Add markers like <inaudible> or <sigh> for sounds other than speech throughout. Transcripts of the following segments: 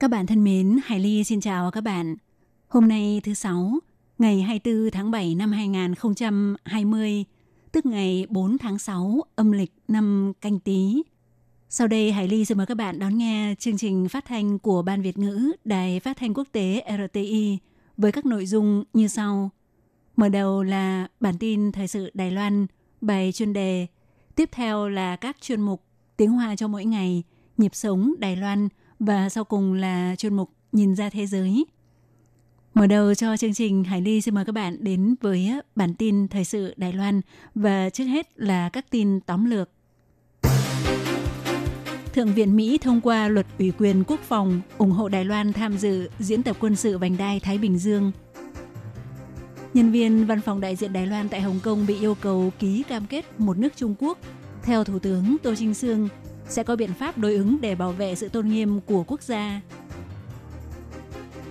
Các bạn thân mến, Hải Ly xin chào các bạn. Hôm nay thứ Sáu, ngày 24 tháng 7 năm 2020, tức ngày 4 tháng 6 âm lịch năm canh tí. Sau đây Hải Ly xin mời các bạn đón nghe chương trình phát thanh của Ban Việt ngữ Đài Phát thanh Quốc tế RTI với các nội dung như sau. Mở đầu là bản tin thời sự Đài Loan, bài chuyên đề. Tiếp theo là các chuyên mục tiếng Hoa cho mỗi ngày, nhịp sống Đài Loan và sau cùng là chuyên mục nhìn ra thế giới. Mở đầu cho chương trình, Hải Ly xin mời các bạn đến với bản tin thời sự Đài Loan và trước hết là các tin tóm lược. Thượng viện Mỹ thông qua luật ủy quyền quốc phòng ủng hộ Đài Loan tham dự diễn tập quân sự vành đai Thái Bình Dương. Nhân viên văn phòng đại diện Đài Loan tại Hồng Kông bị yêu cầu ký cam kết một nước Trung Quốc. Theo Thủ tướng Tô Trinh Sương, sẽ có biện pháp đối ứng để bảo vệ sự tôn nghiêm của quốc gia.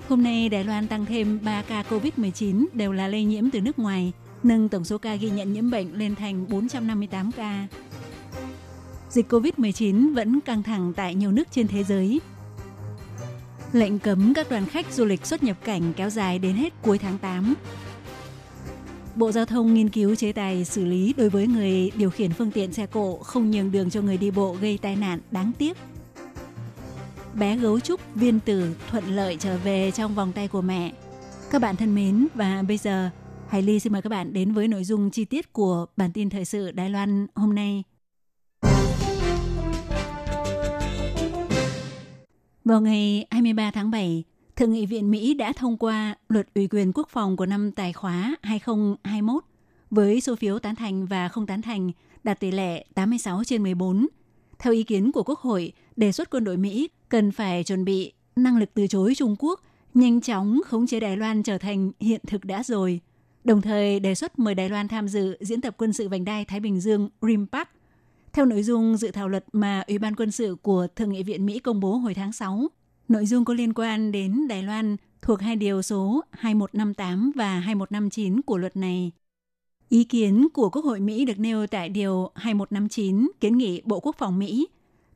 Hôm nay, Đài Loan tăng thêm 3 ca COVID-19 đều là lây nhiễm từ nước ngoài, nâng tổng số ca ghi nhận nhiễm bệnh lên thành 458 ca. Dịch COVID-19 vẫn căng thẳng tại nhiều nước trên thế giới. Lệnh cấm các đoàn khách du lịch xuất nhập cảnh kéo dài đến hết cuối tháng 8. Bộ Giao thông nghiên cứu chế tài xử lý đối với người điều khiển phương tiện xe cộ không nhường đường cho người đi bộ gây tai nạn đáng tiếc. Bé gấu trúc viên tử thuận lợi trở về trong vòng tay của mẹ. Các bạn thân mến và bây giờ Hải Ly xin mời các bạn đến với nội dung chi tiết của bản tin thời sự Đài Loan hôm nay. Vào ngày 23 tháng 7, Thượng nghị viện Mỹ đã thông qua luật ủy quyền quốc phòng của năm tài khóa 2021 với số phiếu tán thành và không tán thành đạt tỷ lệ 86 trên 14. Theo ý kiến của Quốc hội, đề xuất quân đội Mỹ cần phải chuẩn bị năng lực từ chối Trung Quốc, nhanh chóng khống chế Đài Loan trở thành hiện thực đã rồi. Đồng thời đề xuất mời Đài Loan tham dự diễn tập quân sự vành đai Thái Bình Dương RIMPAC. Theo nội dung dự thảo luật mà Ủy ban quân sự của Thượng nghị viện Mỹ công bố hồi tháng 6, Nội dung có liên quan đến Đài Loan thuộc hai điều số 2158 và 2159 của luật này. Ý kiến của Quốc hội Mỹ được nêu tại điều 2159 kiến nghị Bộ Quốc phòng Mỹ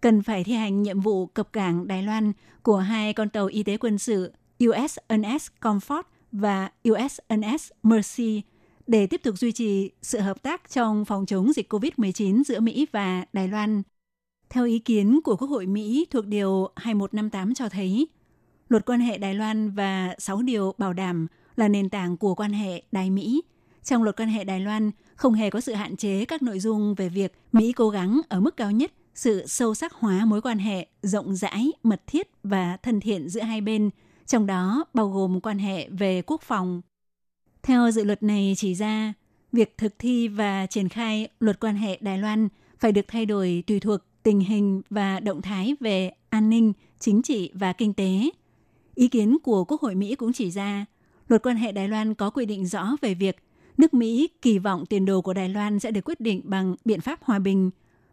cần phải thi hành nhiệm vụ cập cảng Đài Loan của hai con tàu y tế quân sự USNS Comfort và USNS Mercy để tiếp tục duy trì sự hợp tác trong phòng chống dịch COVID-19 giữa Mỹ và Đài Loan. Theo ý kiến của Quốc hội Mỹ thuộc Điều 2158 cho thấy, luật quan hệ Đài Loan và 6 điều bảo đảm là nền tảng của quan hệ Đài-Mỹ. Trong luật quan hệ Đài Loan không hề có sự hạn chế các nội dung về việc Mỹ cố gắng ở mức cao nhất sự sâu sắc hóa mối quan hệ rộng rãi, mật thiết và thân thiện giữa hai bên, trong đó bao gồm quan hệ về quốc phòng. Theo dự luật này chỉ ra, việc thực thi và triển khai luật quan hệ Đài Loan phải được thay đổi tùy thuộc tình hình và động thái về an ninh, chính trị và kinh tế. Ý kiến của Quốc hội Mỹ cũng chỉ ra, luật quan hệ Đài Loan có quy định rõ về việc nước Mỹ kỳ vọng tiền đồ của Đài Loan sẽ được quyết định bằng biện pháp hòa bình.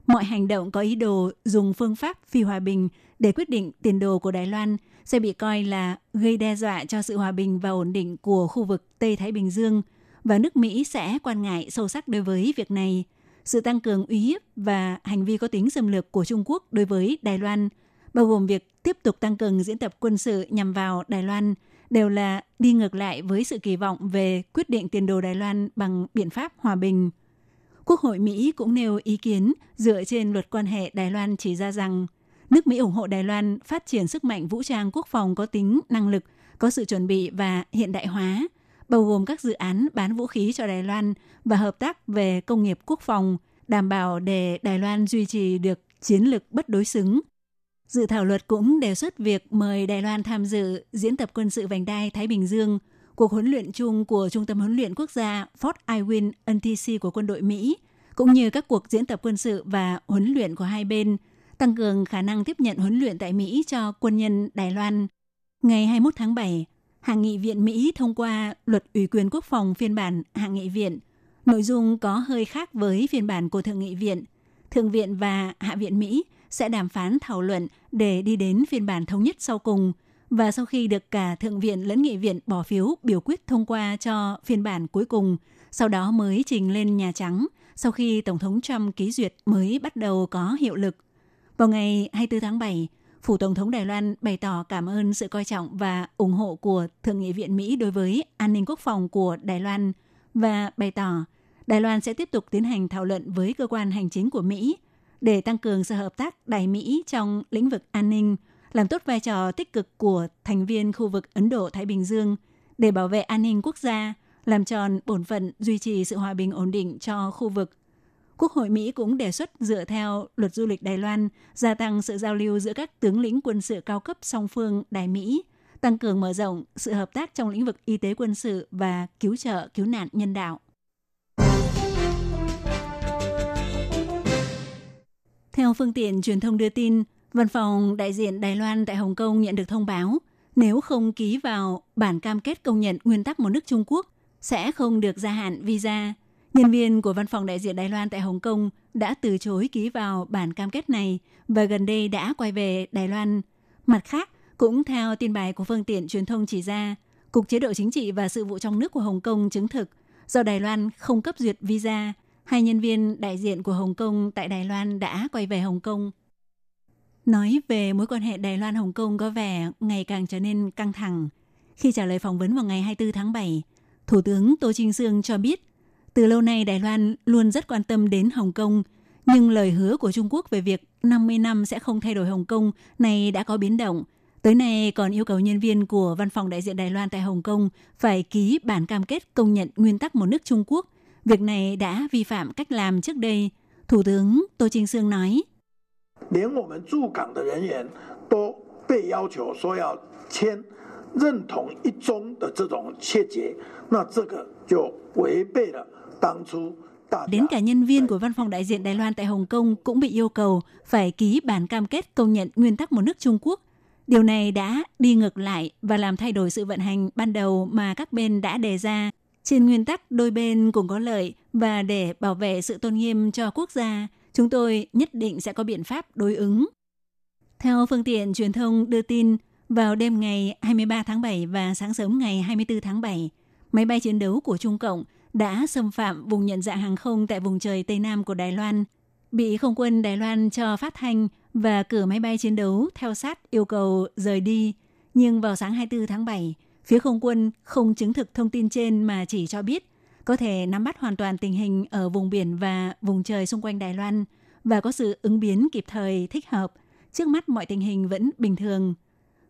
Mọi hành động có ý đồ dùng phương pháp phi hòa bình để quyết định tiền đồ của Đài Loan sẽ bị coi là gây đe dọa cho sự hòa bình và ổn định của khu vực Tây Thái Bình Dương và nước Mỹ sẽ quan ngại sâu sắc đối với việc này – sự tăng cường uy hiếp và hành vi có tính xâm lược của Trung Quốc đối với Đài Loan, bao gồm việc tiếp tục tăng cường diễn tập quân sự nhằm vào Đài Loan, đều là đi ngược lại với sự kỳ vọng về quyết định tiền đồ Đài Loan bằng biện pháp hòa bình. Quốc hội Mỹ cũng nêu ý kiến dựa trên luật quan hệ Đài Loan chỉ ra rằng nước Mỹ ủng hộ Đài Loan phát triển sức mạnh vũ trang quốc phòng có tính năng lực, có sự chuẩn bị và hiện đại hóa – bao gồm các dự án bán vũ khí cho Đài Loan và hợp tác về công nghiệp quốc phòng, đảm bảo để Đài Loan duy trì được chiến lược bất đối xứng. Dự thảo luật cũng đề xuất việc mời Đài Loan tham dự diễn tập quân sự vành đai Thái Bình Dương, cuộc huấn luyện chung của Trung tâm huấn luyện quốc gia Fort Irwin NTC của quân đội Mỹ, cũng như các cuộc diễn tập quân sự và huấn luyện của hai bên, tăng cường khả năng tiếp nhận huấn luyện tại Mỹ cho quân nhân Đài Loan. Ngày 21 tháng 7, Hạ nghị viện Mỹ thông qua luật ủy quyền quốc phòng phiên bản Hạ nghị viện. Nội dung có hơi khác với phiên bản của Thượng nghị viện. Thượng viện và Hạ viện Mỹ sẽ đàm phán thảo luận để đi đến phiên bản thống nhất sau cùng. Và sau khi được cả Thượng viện lẫn Nghị viện bỏ phiếu biểu quyết thông qua cho phiên bản cuối cùng, sau đó mới trình lên Nhà Trắng, sau khi Tổng thống Trump ký duyệt mới bắt đầu có hiệu lực. Vào ngày 24 tháng 7, Phủ Tổng thống Đài Loan bày tỏ cảm ơn sự coi trọng và ủng hộ của Thượng nghị viện Mỹ đối với an ninh quốc phòng của Đài Loan và bày tỏ Đài Loan sẽ tiếp tục tiến hành thảo luận với cơ quan hành chính của Mỹ để tăng cường sự hợp tác Đài Mỹ trong lĩnh vực an ninh, làm tốt vai trò tích cực của thành viên khu vực Ấn Độ-Thái Bình Dương để bảo vệ an ninh quốc gia, làm tròn bổn phận duy trì sự hòa bình ổn định cho khu vực. Quốc hội Mỹ cũng đề xuất dựa theo luật du lịch Đài Loan gia tăng sự giao lưu giữa các tướng lĩnh quân sự cao cấp song phương Đài Mỹ, tăng cường mở rộng sự hợp tác trong lĩnh vực y tế quân sự và cứu trợ cứu nạn nhân đạo. Theo phương tiện truyền thông đưa tin, Văn phòng đại diện Đài Loan tại Hồng Kông nhận được thông báo nếu không ký vào bản cam kết công nhận nguyên tắc một nước Trung Quốc sẽ không được gia hạn visa Nhân viên của văn phòng đại diện Đài Loan tại Hồng Kông đã từ chối ký vào bản cam kết này và gần đây đã quay về Đài Loan. Mặt khác, cũng theo tin bài của phương tiện truyền thông chỉ ra, Cục Chế độ Chính trị và Sự vụ trong nước của Hồng Kông chứng thực do Đài Loan không cấp duyệt visa, hai nhân viên đại diện của Hồng Kông tại Đài Loan đã quay về Hồng Kông. Nói về mối quan hệ Đài Loan-Hồng Kông có vẻ ngày càng trở nên căng thẳng. Khi trả lời phỏng vấn vào ngày 24 tháng 7, Thủ tướng Tô Trinh Sương cho biết từ lâu nay Đài Loan luôn rất quan tâm đến Hồng Kông, nhưng lời hứa của Trung Quốc về việc 50 năm sẽ không thay đổi Hồng Kông này đã có biến động. Tới nay còn yêu cầu nhân viên của văn phòng đại diện Đài Loan tại Hồng Kông phải ký bản cam kết công nhận nguyên tắc một nước Trung Quốc. Việc này đã vi phạm cách làm trước đây. Thủ tướng Tô Trinh Sương nói. Đến cả nhân viên của văn phòng đại diện Đài Loan tại Hồng Kông cũng bị yêu cầu phải ký bản cam kết công nhận nguyên tắc một nước Trung Quốc Điều này đã đi ngược lại và làm thay đổi sự vận hành ban đầu mà các bên đã đề ra. Trên nguyên tắc đôi bên cùng có lợi và để bảo vệ sự tôn nghiêm cho quốc gia, chúng tôi nhất định sẽ có biện pháp đối ứng. Theo phương tiện truyền thông đưa tin, vào đêm ngày 23 tháng 7 và sáng sớm ngày 24 tháng 7, máy bay chiến đấu của Trung Cộng đã xâm phạm vùng nhận dạng hàng không tại vùng trời Tây Nam của Đài Loan, bị không quân Đài Loan cho phát thanh và cử máy bay chiến đấu theo sát yêu cầu rời đi. Nhưng vào sáng 24 tháng 7, phía không quân không chứng thực thông tin trên mà chỉ cho biết có thể nắm bắt hoàn toàn tình hình ở vùng biển và vùng trời xung quanh Đài Loan và có sự ứng biến kịp thời thích hợp. Trước mắt mọi tình hình vẫn bình thường.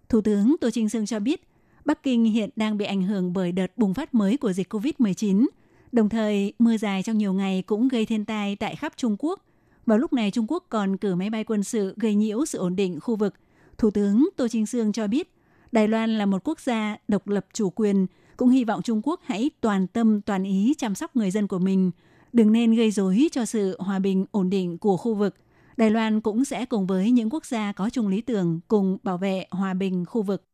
Thủ tướng Tô Trinh Sương cho biết, Bắc Kinh hiện đang bị ảnh hưởng bởi đợt bùng phát mới của dịch COVID-19 – Đồng thời, mưa dài trong nhiều ngày cũng gây thiên tai tại khắp Trung Quốc. Vào lúc này, Trung Quốc còn cử máy bay quân sự gây nhiễu sự ổn định khu vực. Thủ tướng Tô Trinh Sương cho biết, Đài Loan là một quốc gia độc lập chủ quyền, cũng hy vọng Trung Quốc hãy toàn tâm toàn ý chăm sóc người dân của mình, đừng nên gây rối cho sự hòa bình ổn định của khu vực. Đài Loan cũng sẽ cùng với những quốc gia có chung lý tưởng cùng bảo vệ hòa bình khu vực.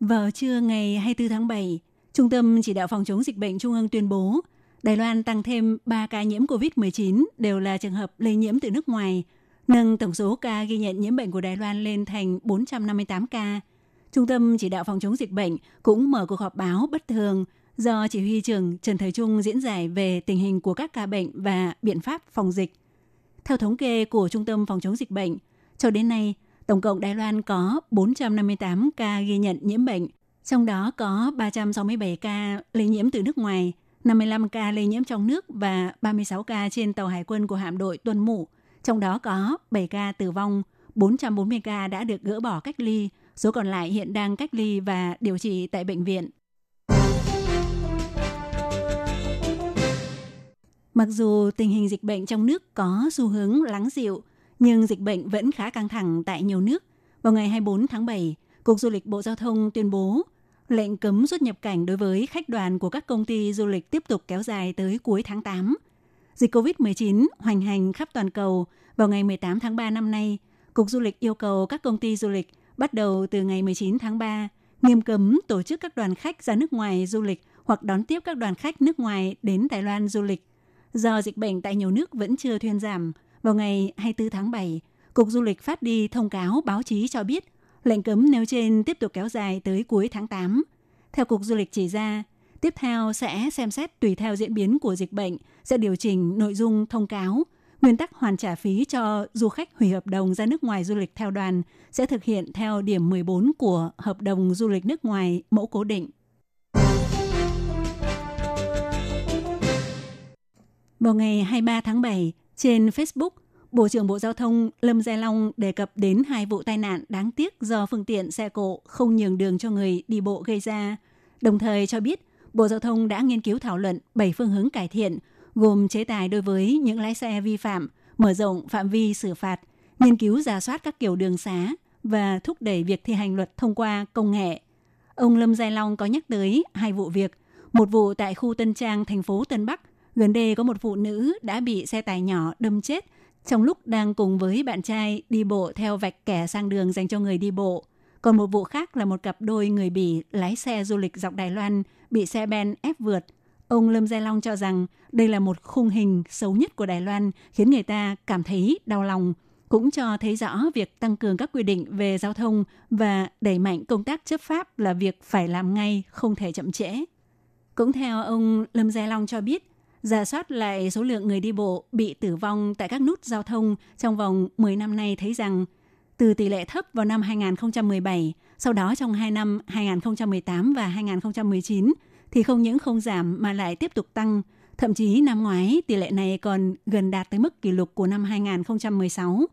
Vào trưa ngày 24 tháng 7, Trung tâm Chỉ đạo Phòng chống dịch bệnh Trung ương tuyên bố Đài Loan tăng thêm 3 ca nhiễm COVID-19 đều là trường hợp lây nhiễm từ nước ngoài, nâng tổng số ca ghi nhận nhiễm bệnh của Đài Loan lên thành 458 ca. Trung tâm Chỉ đạo Phòng chống dịch bệnh cũng mở cuộc họp báo bất thường do chỉ huy trưởng Trần Thời Trung diễn giải về tình hình của các ca bệnh và biện pháp phòng dịch. Theo thống kê của Trung tâm Phòng chống dịch bệnh, cho đến nay, Tổng cộng Đài Loan có 458 ca ghi nhận nhiễm bệnh, trong đó có 367 ca lây nhiễm từ nước ngoài, 55 ca lây nhiễm trong nước và 36 ca trên tàu hải quân của hạm đội Tuần Mụ. Trong đó có 7 ca tử vong, 440 ca đã được gỡ bỏ cách ly, số còn lại hiện đang cách ly và điều trị tại bệnh viện. Mặc dù tình hình dịch bệnh trong nước có xu hướng lắng dịu, nhưng dịch bệnh vẫn khá căng thẳng tại nhiều nước. Vào ngày 24 tháng 7, Cục Du lịch Bộ Giao thông tuyên bố lệnh cấm xuất nhập cảnh đối với khách đoàn của các công ty du lịch tiếp tục kéo dài tới cuối tháng 8. dịch COVID-19 hoành hành khắp toàn cầu vào ngày 18 tháng 3 năm nay, Cục Du lịch yêu cầu các công ty du lịch bắt đầu từ ngày 19 tháng 3 nghiêm cấm tổ chức các đoàn khách ra nước ngoài du lịch hoặc đón tiếp các đoàn khách nước ngoài đến Đài Loan du lịch. Do dịch bệnh tại nhiều nước vẫn chưa thuyên giảm, vào ngày 24 tháng 7, Cục Du lịch phát đi thông cáo báo chí cho biết lệnh cấm nêu trên tiếp tục kéo dài tới cuối tháng 8. Theo Cục Du lịch chỉ ra, tiếp theo sẽ xem xét tùy theo diễn biến của dịch bệnh, sẽ điều chỉnh nội dung thông cáo. Nguyên tắc hoàn trả phí cho du khách hủy hợp đồng ra nước ngoài du lịch theo đoàn sẽ thực hiện theo điểm 14 của hợp đồng du lịch nước ngoài mẫu cố định. Vào ngày 23 tháng 7, trên Facebook, Bộ trưởng Bộ Giao thông Lâm Gia Long đề cập đến hai vụ tai nạn đáng tiếc do phương tiện xe cộ không nhường đường cho người đi bộ gây ra. Đồng thời cho biết, Bộ Giao thông đã nghiên cứu thảo luận 7 phương hướng cải thiện, gồm chế tài đối với những lái xe vi phạm, mở rộng phạm vi xử phạt, nghiên cứu giả soát các kiểu đường xá và thúc đẩy việc thi hành luật thông qua công nghệ. Ông Lâm Gia Long có nhắc tới hai vụ việc, một vụ tại khu Tân Trang, thành phố Tân Bắc, gần đây có một phụ nữ đã bị xe tải nhỏ đâm chết trong lúc đang cùng với bạn trai đi bộ theo vạch kẻ sang đường dành cho người đi bộ. Còn một vụ khác là một cặp đôi người Bỉ lái xe du lịch dọc Đài Loan bị xe ben ép vượt. Ông Lâm Gia Long cho rằng đây là một khung hình xấu nhất của Đài Loan khiến người ta cảm thấy đau lòng. Cũng cho thấy rõ việc tăng cường các quy định về giao thông và đẩy mạnh công tác chấp pháp là việc phải làm ngay, không thể chậm trễ. Cũng theo ông Lâm Gia Long cho biết, giả soát lại số lượng người đi bộ bị tử vong tại các nút giao thông trong vòng 10 năm nay thấy rằng từ tỷ lệ thấp vào năm 2017, sau đó trong hai năm 2018 và 2019 thì không những không giảm mà lại tiếp tục tăng. Thậm chí năm ngoái tỷ lệ này còn gần đạt tới mức kỷ lục của năm 2016.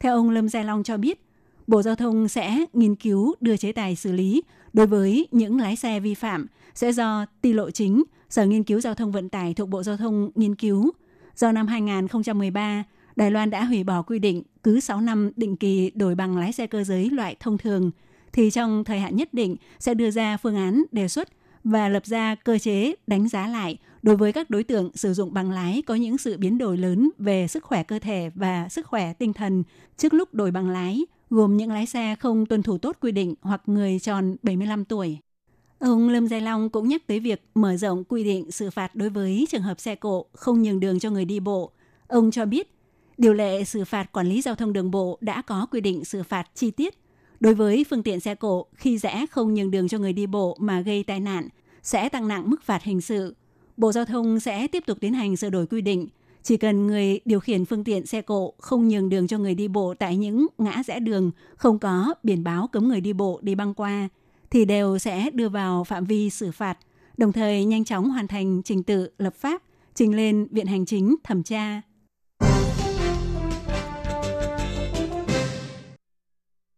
Theo ông Lâm Gia Long cho biết, Bộ Giao thông sẽ nghiên cứu đưa chế tài xử lý đối với những lái xe vi phạm sẽ do ti lộ chính Sở Nghiên cứu Giao thông Vận tải thuộc Bộ Giao thông nghiên cứu. Do năm 2013, Đài Loan đã hủy bỏ quy định cứ 6 năm định kỳ đổi bằng lái xe cơ giới loại thông thường, thì trong thời hạn nhất định sẽ đưa ra phương án đề xuất và lập ra cơ chế đánh giá lại đối với các đối tượng sử dụng bằng lái có những sự biến đổi lớn về sức khỏe cơ thể và sức khỏe tinh thần trước lúc đổi bằng lái, gồm những lái xe không tuân thủ tốt quy định hoặc người tròn 75 tuổi. Ông Lâm Giai Long cũng nhắc tới việc mở rộng quy định xử phạt đối với trường hợp xe cộ không nhường đường cho người đi bộ. Ông cho biết, điều lệ xử phạt quản lý giao thông đường bộ đã có quy định xử phạt chi tiết. Đối với phương tiện xe cộ khi rẽ không nhường đường cho người đi bộ mà gây tai nạn, sẽ tăng nặng mức phạt hình sự. Bộ Giao thông sẽ tiếp tục tiến hành sửa đổi quy định. Chỉ cần người điều khiển phương tiện xe cộ không nhường đường cho người đi bộ tại những ngã rẽ đường không có biển báo cấm người đi bộ đi băng qua – thì đều sẽ đưa vào phạm vi xử phạt, đồng thời nhanh chóng hoàn thành trình tự lập pháp, trình lên Viện Hành Chính thẩm tra.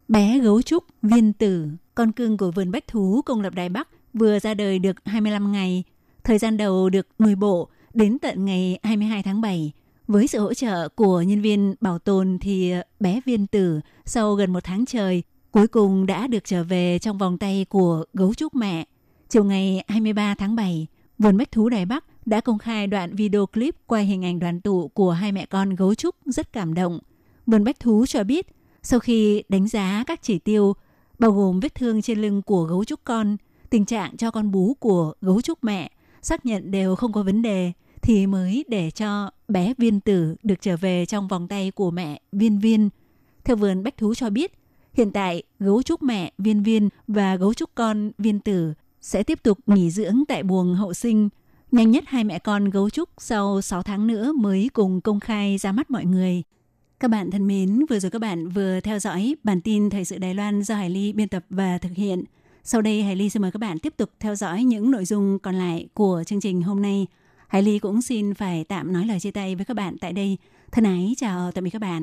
Bé gấu trúc viên tử, con cưng của vườn bách thú công lập Đài Bắc vừa ra đời được 25 ngày. Thời gian đầu được nuôi bộ đến tận ngày 22 tháng 7. Với sự hỗ trợ của nhân viên bảo tồn thì bé viên tử sau gần một tháng trời cuối cùng đã được trở về trong vòng tay của gấu trúc mẹ. Chiều ngày 23 tháng 7, Vườn Bách Thú Đài Bắc đã công khai đoạn video clip quay hình ảnh đoàn tụ của hai mẹ con gấu trúc rất cảm động. Vườn Bách Thú cho biết, sau khi đánh giá các chỉ tiêu, bao gồm vết thương trên lưng của gấu trúc con, tình trạng cho con bú của gấu trúc mẹ, xác nhận đều không có vấn đề, thì mới để cho bé viên tử được trở về trong vòng tay của mẹ viên viên. Theo vườn Bách Thú cho biết, Hiện tại, gấu trúc mẹ viên viên và gấu trúc con viên tử sẽ tiếp tục nghỉ dưỡng tại buồng hậu sinh. Nhanh nhất hai mẹ con gấu trúc sau 6 tháng nữa mới cùng công khai ra mắt mọi người. Các bạn thân mến, vừa rồi các bạn vừa theo dõi bản tin Thời sự Đài Loan do Hải Ly biên tập và thực hiện. Sau đây Hải Ly xin mời các bạn tiếp tục theo dõi những nội dung còn lại của chương trình hôm nay. Hải Ly cũng xin phải tạm nói lời chia tay với các bạn tại đây. Thân ái chào tạm biệt các bạn.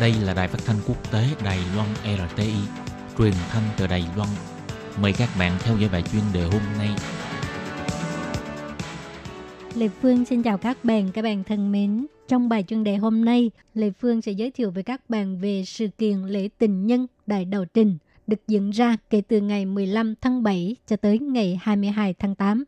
Đây là đài phát thanh quốc tế Đài Loan RTI, truyền thanh từ Đài Loan. Mời các bạn theo dõi bài chuyên đề hôm nay. Lê Phương xin chào các bạn, các bạn thân mến. Trong bài chuyên đề hôm nay, Lê Phương sẽ giới thiệu với các bạn về sự kiện lễ tình nhân Đại Đầu Trình được diễn ra kể từ ngày 15 tháng 7 cho tới ngày 22 tháng 8.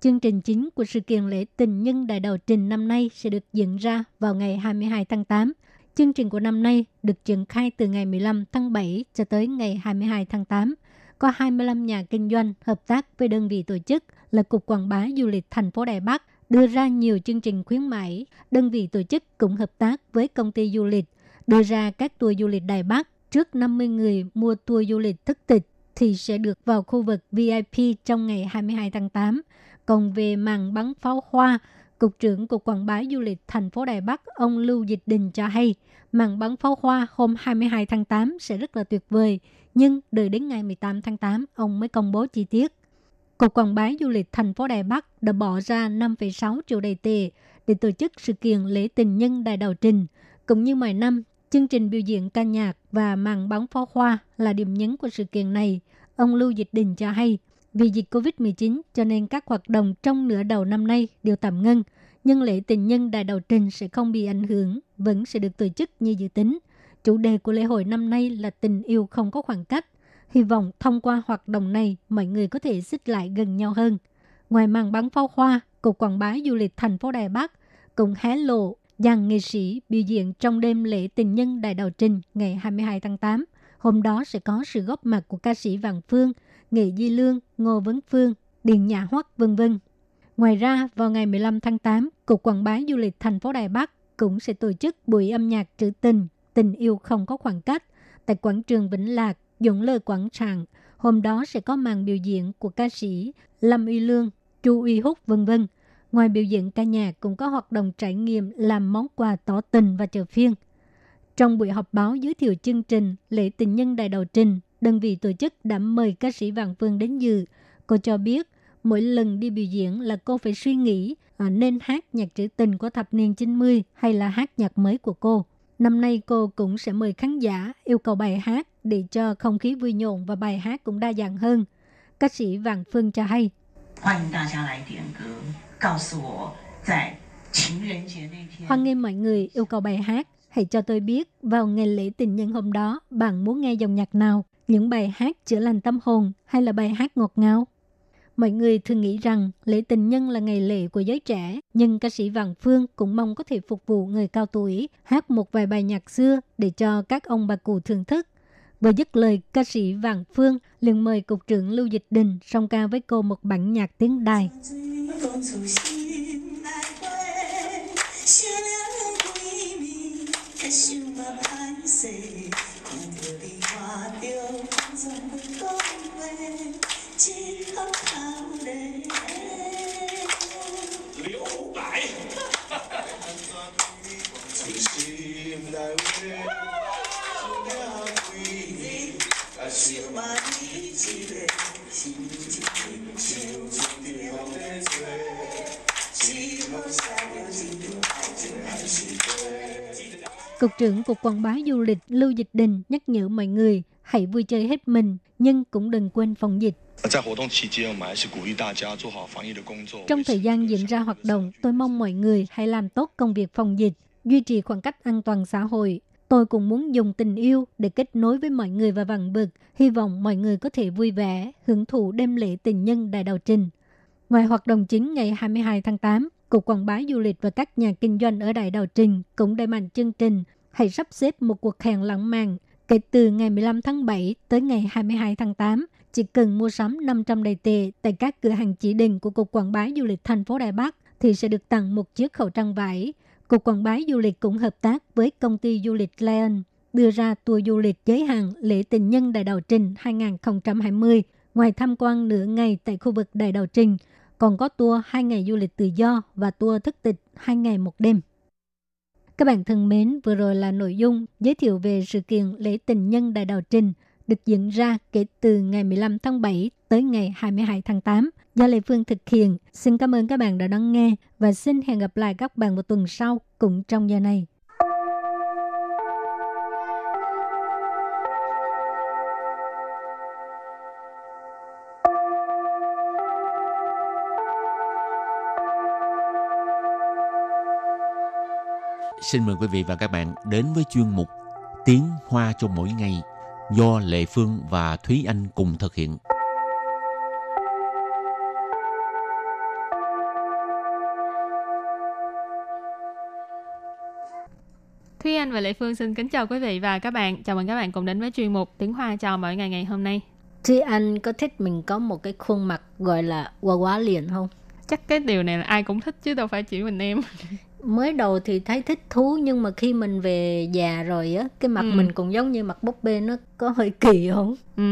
Chương trình chính của sự kiện lễ tình nhân Đại Đầu Trình năm nay sẽ được diễn ra vào ngày 22 tháng 8. Chương trình của năm nay được triển khai từ ngày 15 tháng 7 cho tới ngày 22 tháng 8. Có 25 nhà kinh doanh hợp tác với đơn vị tổ chức là Cục Quảng bá Du lịch thành phố Đài Bắc đưa ra nhiều chương trình khuyến mãi. Đơn vị tổ chức cũng hợp tác với công ty du lịch đưa ra các tour du lịch Đài Bắc trước 50 người mua tour du lịch thức tịch thì sẽ được vào khu vực VIP trong ngày 22 tháng 8. Còn về màn bắn pháo hoa, Cục trưởng Cục Quảng bá Du lịch thành phố Đài Bắc, ông Lưu Dịch Đình cho hay, màn bắn pháo hoa hôm 22 tháng 8 sẽ rất là tuyệt vời, nhưng đợi đến ngày 18 tháng 8, ông mới công bố chi tiết. Cục Quảng bá Du lịch thành phố Đài Bắc đã bỏ ra 5,6 triệu đầy tệ để tổ chức sự kiện lễ tình nhân đài Đầu Trình. Cũng như mọi năm, chương trình biểu diễn ca nhạc và màn bắn pháo hoa là điểm nhấn của sự kiện này. Ông Lưu Dịch Đình cho hay, vì dịch COVID-19 cho nên các hoạt động trong nửa đầu năm nay đều tạm ngưng, nhưng lễ tình nhân Đại Đầu Trình sẽ không bị ảnh hưởng, vẫn sẽ được tổ chức như dự tính. Chủ đề của lễ hội năm nay là tình yêu không có khoảng cách. Hy vọng thông qua hoạt động này, mọi người có thể xích lại gần nhau hơn. Ngoài màn bắn pháo hoa, Cục Quảng bá Du lịch thành phố Đài Bắc cũng hé lộ dàn nghệ sĩ biểu diễn trong đêm lễ tình nhân Đại Đầu Trình ngày 22 tháng 8. Hôm đó sẽ có sự góp mặt của ca sĩ Vàng Phương, Nghệ Di Lương, Ngô Vấn Phương, Điền Nhã Hoắc, vân vân. Ngoài ra, vào ngày 15 tháng 8, Cục Quảng bá Du lịch thành phố Đài Bắc cũng sẽ tổ chức buổi âm nhạc trữ tình, tình yêu không có khoảng cách tại quảng trường Vĩnh Lạc, Dũng Lơ Quảng Tràng. Hôm đó sẽ có màn biểu diễn của ca sĩ Lâm Uy Lương, Chu Uy Húc, vân vân. Ngoài biểu diễn ca nhạc cũng có hoạt động trải nghiệm làm món quà tỏ tình và chờ phiên. Trong buổi họp báo giới thiệu chương trình Lễ tình nhân đại đầu trình, đơn vị tổ chức đã mời ca sĩ Vàng Phương đến dự. Cô cho biết, mỗi lần đi biểu diễn là cô phải suy nghĩ à, nên hát nhạc trữ tình của thập niên 90 hay là hát nhạc mới của cô. Năm nay cô cũng sẽ mời khán giả yêu cầu bài hát để cho không khí vui nhộn và bài hát cũng đa dạng hơn. Ca sĩ Vàng Phương cho hay. Hoan nghênh mọi người yêu cầu bài hát. Hãy cho tôi biết vào ngày lễ tình nhân hôm đó bạn muốn nghe dòng nhạc nào, những bài hát chữa lành tâm hồn hay là bài hát ngọt ngào. Mọi người thường nghĩ rằng lễ tình nhân là ngày lễ của giới trẻ, nhưng ca sĩ Vàng Phương cũng mong có thể phục vụ người cao tuổi, hát một vài bài nhạc xưa để cho các ông bà cụ thưởng thức. Vừa dứt lời, ca sĩ Vàng Phương liền mời Cục trưởng Lưu Dịch Đình song ca với cô một bản nhạc tiếng đài chiều dần con về chỉ khóc thao để liễu bãi chỉ xin đại quê đã quy đi đã siêu mãi chỉ để chỉ chỉ chiều chiều để Cục trưởng Cục Quảng bá Du lịch Lưu Dịch Đình nhắc nhở mọi người hãy vui chơi hết mình nhưng cũng đừng quên phòng dịch. Trong thời gian diễn ra hoạt động, tôi mong mọi người hãy làm tốt công việc phòng dịch, duy trì khoảng cách an toàn xã hội. Tôi cũng muốn dùng tình yêu để kết nối với mọi người và vặn bực. Hy vọng mọi người có thể vui vẻ, hưởng thụ đêm lễ tình nhân đại đầu trình. Ngoài hoạt động chính ngày 22 tháng 8, Cục Quảng bá Du lịch và các nhà kinh doanh ở Đại Đào Trình cũng đẩy mạnh chương trình hãy sắp xếp một cuộc hẹn lãng mạn kể từ ngày 15 tháng 7 tới ngày 22 tháng 8. Chỉ cần mua sắm 500 đầy tệ tại các cửa hàng chỉ định của Cục Quảng bá Du lịch thành phố Đài Bắc thì sẽ được tặng một chiếc khẩu trang vải. Cục Quảng bá Du lịch cũng hợp tác với công ty du lịch Lion đưa ra tour du lịch giới hạn lễ tình nhân Đại Đào Trình 2020. Ngoài tham quan nửa ngày tại khu vực Đại Đào Trình, còn có tour 2 ngày du lịch tự do và tour thức tịch 2 ngày một đêm. Các bạn thân mến, vừa rồi là nội dung giới thiệu về sự kiện lễ tình nhân Đại Đạo Trình được diễn ra kể từ ngày 15 tháng 7 tới ngày 22 tháng 8 do Lê Phương thực hiện. Xin cảm ơn các bạn đã đón nghe và xin hẹn gặp lại các bạn vào tuần sau cũng trong giờ này. Xin mời quý vị và các bạn đến với chuyên mục Tiếng Hoa cho mỗi ngày do Lệ Phương và Thúy Anh cùng thực hiện. Thúy Anh và Lệ Phương xin kính chào quý vị và các bạn. Chào mừng các bạn cùng đến với chuyên mục Tiếng Hoa chào mỗi ngày ngày hôm nay. Thúy Anh có thích mình có một cái khuôn mặt gọi là quá quá liền không? Chắc cái điều này là ai cũng thích chứ đâu phải chỉ mình em. <laughs> mới đầu thì thấy thích thú nhưng mà khi mình về già rồi á cái mặt Ừ. mình cũng giống như mặt búp bê nó có hơi kỳ không Ừ,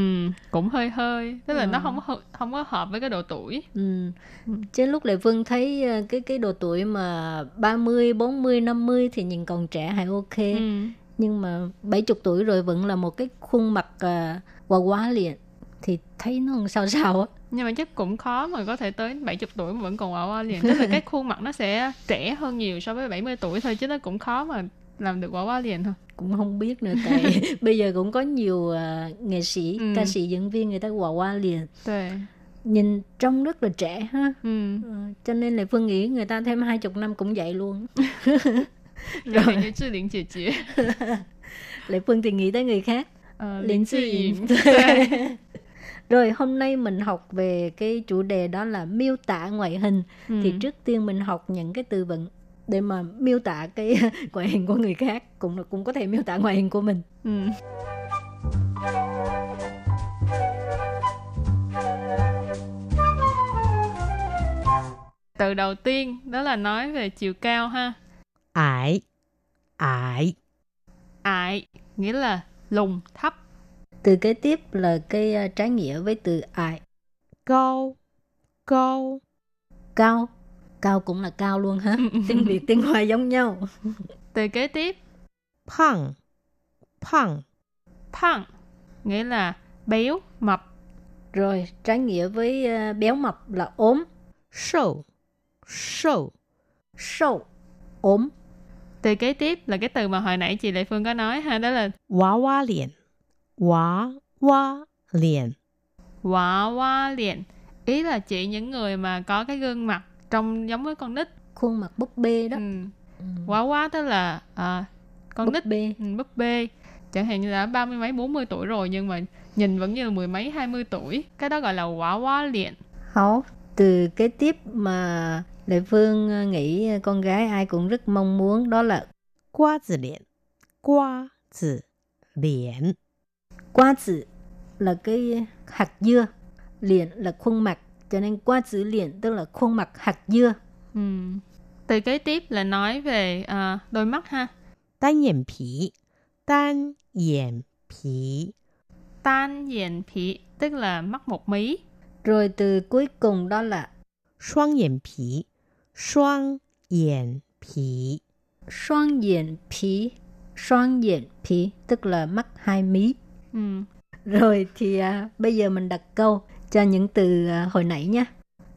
cũng hơi hơi. Tức là Ờ. nó không có không có hợp với cái độ tuổi. ừ. Ừ. chứ lúc Lệ Phương thấy ờ, cái cái độ tuổi mà 30, 40, 50 thì nhìn còn trẻ hay ok Ừ. nhưng mà 70 tuổi rồi vẫn là một cái khuôn mặt uh, quá quá liền thì thấy nó làm sao sao á nhưng mà chắc cũng khó mà có thể tới 70 tuổi mà vẫn còn oa oa liền tức là cái <laughs> khuôn mặt nó sẽ trẻ hơn nhiều so với 70 tuổi thôi chứ nó cũng khó mà làm được quả quá liền thôi. Cũng không biết nữa tại <laughs> bây giờ cũng có nhiều uh, nghệ sĩ ừ. ca sĩ diễn viên người ta quả qua liền Đấy. nhìn trông rất là trẻ ha. Ừ. uh, cho nên là phương nghĩ người ta thêm hai chục năm cũng vậy luôn. <laughs> Rồi. Như chị linh chị chị lệ phương thì nghĩ tới người khác. Ờ, uh, liền chị rồi hôm nay mình học về cái chủ đề đó là miêu tả ngoại hình thì Ừ. trước tiên mình học những cái từ vựng để mà miêu tả cái <laughs> ngoại hình của người khác cũng là cũng có thể miêu tả ngoại hình của mình 嗯，từ đầu tiên đó là nói về chiều cao ha. ải, ải, Ải nghĩa là lùn thấp. Từ kế tiếp là cái ờ, trái nghĩa với từ ai. Cao, cao. Cao, cao cũng là cao luôn ha. <laughs> tiếng Việt, tiếng Hoa giống nhau. từ kế tiếp. Phẳng, phẳng. Phẳng, nghĩa là béo, mập. Rồi, trái nghĩa với ờ, béo mập là ốm. Sâu, sâu. Sâu, ốm. Từ kế tiếp là cái từ mà hồi nãy chị Lệ Phương có nói ha, đó là... Quá quá liền 娃娃脸，娃娃脸， quả hoa liền. Ý là chỉ những người mà có cái gương mặt trông giống với con nít. khuôn mặt búp bê đó Ừ. Ừ. Quả quá tức là à, con búp nít bê ừ, búp bê chẳng hạn như là ba mươi mấy bốn mươi tuổi rồi nhưng mà nhìn vẫn như là mười mấy hai mươi tuổi cái đó gọi là quả quá liền Hảo, từ kế tiếp mà Lệ Phương ờ, nghĩ con gái ai cũng rất mong muốn đó là 瓜子脸，瓜子脸， qua tử là cái hạt dưa, liền là khuôn mặt, cho nên qua tử liền tức là khuôn mặt hạt dưa. Ừ. Từ kế tiếp là nói về uh, đôi mắt ha. Tan yển phí, tan yển phí. Tan yển phí tức là mắt một mí. Rồi từ cuối cùng đó là xoang yển phí, xoang yển phí. Xoang yển phí, xoang yển phí tức là mắt hai mí. ừ. Rồi thì à, bây giờ mình đặt câu cho những từ à, hồi nãy nha.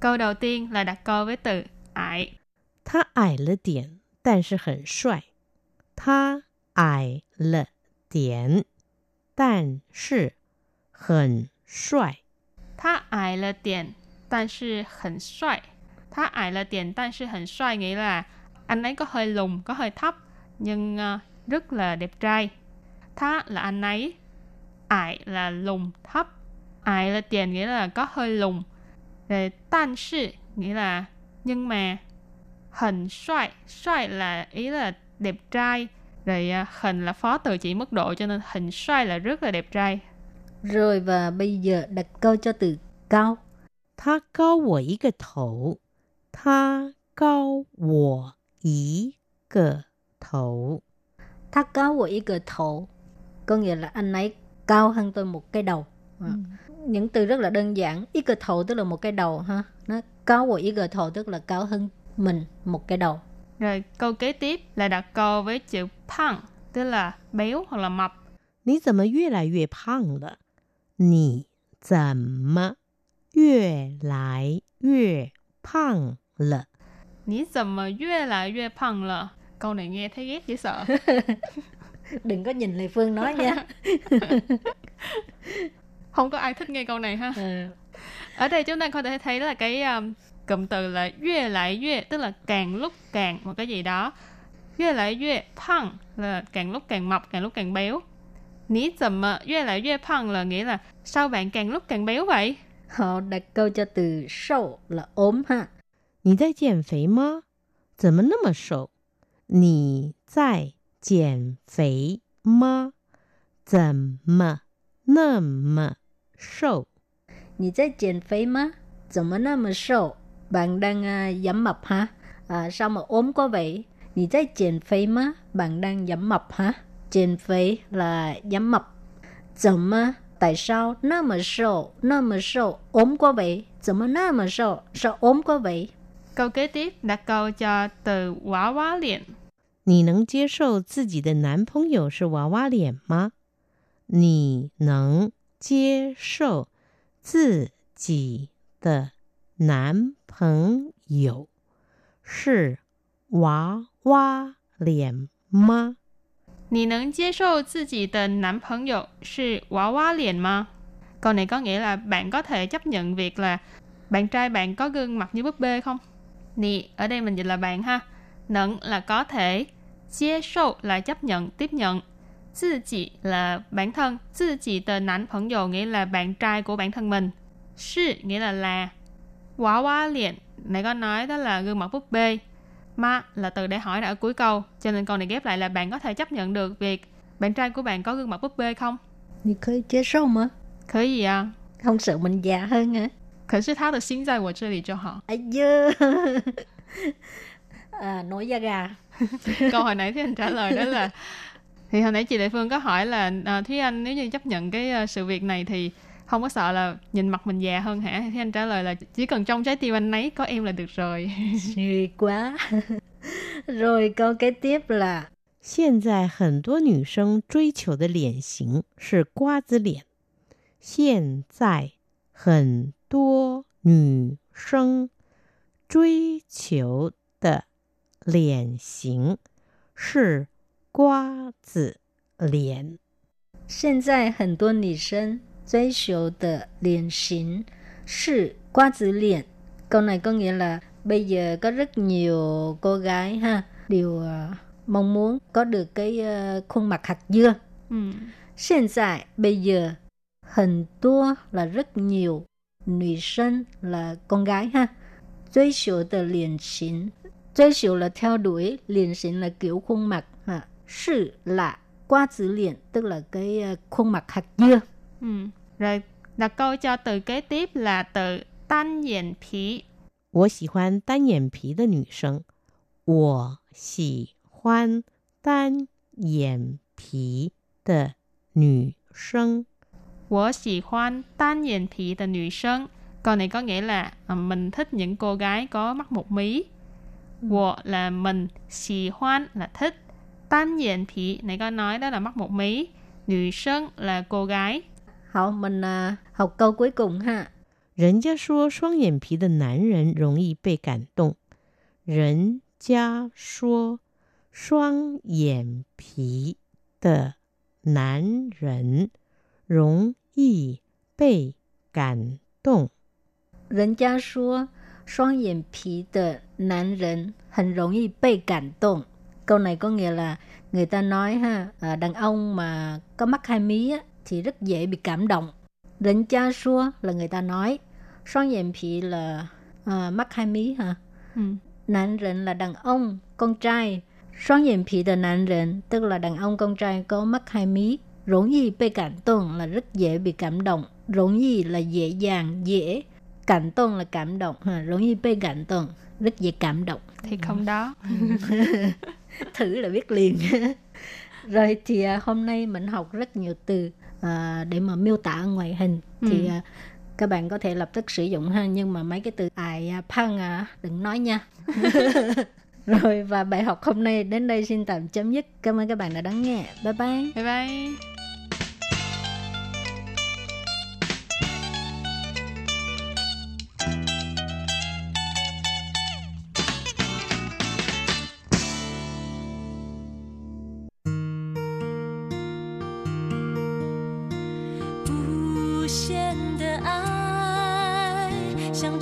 câu đầu tiên là đặt câu với từ ải 他矮了点，但是很帅。他矮了点，但是很帅。 他矮了点但是很帅他矮了点但是很帅 nghĩa là anh ấy có hơi lùn có hơi thấp nhưng à, rất là đẹp trai Tha là anh ấy ải là lùng thấp ải là tiền nghĩa là có hơi lùng rồi tan sự nghĩa là nhưng mà hình xoay xoay là ý là đẹp trai rồi hình là phó từ chỉ mức độ cho nên hình xoay là rất là đẹp trai rồi và bây giờ đặt câu cho từ cao Tha cao wo yi ge tou Tha cao wo yi ge tou Tha cao wo yi ge tou Có nghĩa là anh ấy cao hơn tôi một cái đầu. À. Những từ rất là đơn giản. Ý cờ thổ tức là một cái đầu ha. Nó cao của ý cờ thổ tức là cao hơn mình một cái đầu. Rồi câu kế tiếp là đặt câu với chữ pang, tức là béo hoặc là mập. 你怎么越来越胖了？你怎么越来越胖了？ Ní dầm mà yue là yue pang là. Câu này nghe thấy ghét dễ sợ. <laughs> Đừng có nhìn Lê Phương nói nha. <laughs> Không có ai thích nghe câu này ha. Ừ. Ở đây chúng ta có thể thấy là cái um, cụm từ là yue lại yue, tức là càng lúc càng một cái gì đó. 越来越胖 là càng lúc càng mập, càng lúc càng béo. Ní dầm mà 越来越胖 là nghĩa là sao bạn càng lúc càng béo vậy? Họ đặt câu cho từ sâu là ốm ha. 你在减肥吗？怎么那么瘦？你在 减肥吗？怎么那么瘦？你在减肥吗？怎么那么瘦？Bạn đang uh, giảm mập hả? À, sao mà ốm quá vậy? 你在减肥吗？Bạn đang giảm mập hả? 减肥 là giảm mập. 怎么 tại sao 那么瘦那么瘦 ốm quá vậy? 怎么那么瘦 sao ốm quá vậy? Câu kế tiếp đặt câu cho từ quả quá liền. 你能接受自己的男朋友是娃娃脸吗？你能接受自己的男朋友是娃娃脸吗？你能接受自己的男朋友是娃娃脸吗? Câu này có nghĩa là bạn có thể chấp nhận việc là bạn trai bạn có gương mặt như búp bê không? Nì, ở đây mình dịch là bạn ha. Nẫn là có thể, 接受 là chấp nhận, tiếp nhận. Tự chỉ là bản thân, tự chỉ tờ nán phấn dầu nghĩa là bạn trai của bản thân mình. Sư nghĩa là là. Quá quá liền, nãy có nói đó là gương mặt búp bê. Ma là từ để hỏi đã ở cuối câu, cho nên câu này ghép lại là bạn có thể chấp nhận được việc bạn trai của bạn có gương mặt búp bê không? Thì khơi chế sâu mà. Khơi gì à? Không sợ mình già hơn hả? Khởi sự tháo được xin ra của chơi cho họ. À dơ. à, nổi da gà. <laughs> câu hồi nãy Thúy Anh trả lời đó là thì hồi nãy chị Đại Phương có hỏi là à, Thúy Anh nếu như chấp nhận cái à, sự việc này thì không có sợ là nhìn mặt mình già hơn hả? Thúy Anh trả lời là chỉ cần trong trái tim anh ấy có em là được rồi. <laughs> Suy quá. <laughs> Rồi câu kế tiếp là 现在很多女生追求的脸型是瓜子脸。现在很多女生追求的 脸型是瓜子脸。现在很多女生追求的脸型是瓜子脸. Câu này có nghĩa là bây giờ có rất nhiều cô gái ha đều ờ, mong muốn có được cái ờ, khuôn mặt hạt dưa. ừ. Hiện tại bây giờ 很多 là rất nhiều, nữ sinh là con gái ha. 追求的脸型， 追求 là theo đuổi, 脸型 là kiểu khuôn mặt ha. 是 là瓜子脸, tức là cái ờ, khuôn mặt hạt dưa. Ừ. Rồi đặt câu cho từ kế tiếp là từ tan diện phí. 我喜欢单眼皮的女生。我喜欢单眼皮的女生。我喜欢单眼皮的女生. Câu này có nghĩa là à, mình thích những cô gái có mắt một mí. Wo là mình, xì hoan là thích. Tan diện phí này có nói đó là mắt một mí. Nữ sinh là cô gái. Hậu mình à, học câu cuối cùng ha. 人家说双眼皮的男人容易被感动。人家说双眼皮的男人容易被感动。人家说 双眼皮的男人很容易被感动. Câu này có nghĩa là người ta nói ha, à, đàn ông mà có mắt hai mí á, thì rất dễ bị cảm động.人家说 là người ta nói, 双眼皮 là à, mắt hai mí hả? Ừ. Nạn rịnh là đàn ông, con trai. Xoắn diện phỉ de nạn rịnh, tức là đàn ông con trai có mắt hai mí. Rỗng yi bị cảm động là rất dễ bị cảm động. Rỗng yi là dễ dàng, dễ. Cảm động là cảm động. Ha. Rỗng yi bị cảm động, rất dễ cảm động. Thì không đó. <laughs> Thử là biết liền. <laughs> Rồi thì à, hôm nay mình học rất nhiều từ à, để mà miêu tả ngoại hình. Thì Ừ. à, các bạn có thể lập tức sử dụng ha nhưng mà mấy cái từ ai à, phăng à, đừng nói nha <laughs> rồi và bài học hôm nay đến đây xin tạm chấm dứt cảm ơn các bạn đã đón nghe bye bye Bye bye. “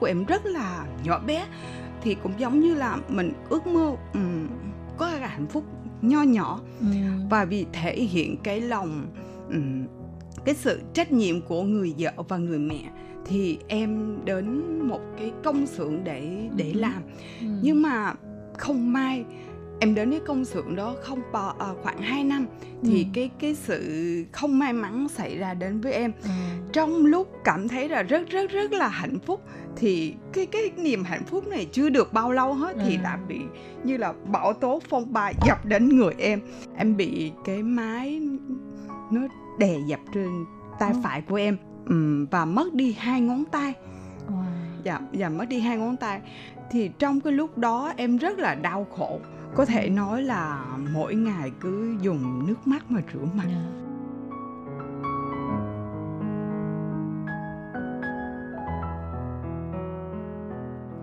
Của em rất là nhỏ bé thì cũng giống như là mình ước mơ ừm, có cái hạnh phúc nho nhỏ Ừ. và vì thể hiện cái lòng ừm, cái sự trách nhiệm của người vợ và người mẹ thì em đến một cái công xưởng để để Ừ. làm Ừ. nhưng mà không may em đến cái công xưởng đó không bao à, khoảng 2 năm thì Ừ. cái cái sự không may mắn xảy ra đến với em À. trong lúc cảm thấy là rất rất rất là hạnh phúc thì cái cái niềm hạnh phúc này chưa được bao lâu hết thì Ừ. đã bị như là bão tố phong ba dập đến người em em bị cái mái nó đè dập trên tay Ồ. phải của em và mất đi hai ngón tay Wow. dạ dạ mất đi hai ngón tay thì trong cái lúc đó em rất là đau khổ có thể nói là mỗi ngày cứ dùng nước mắt mà rửa mặt yeah.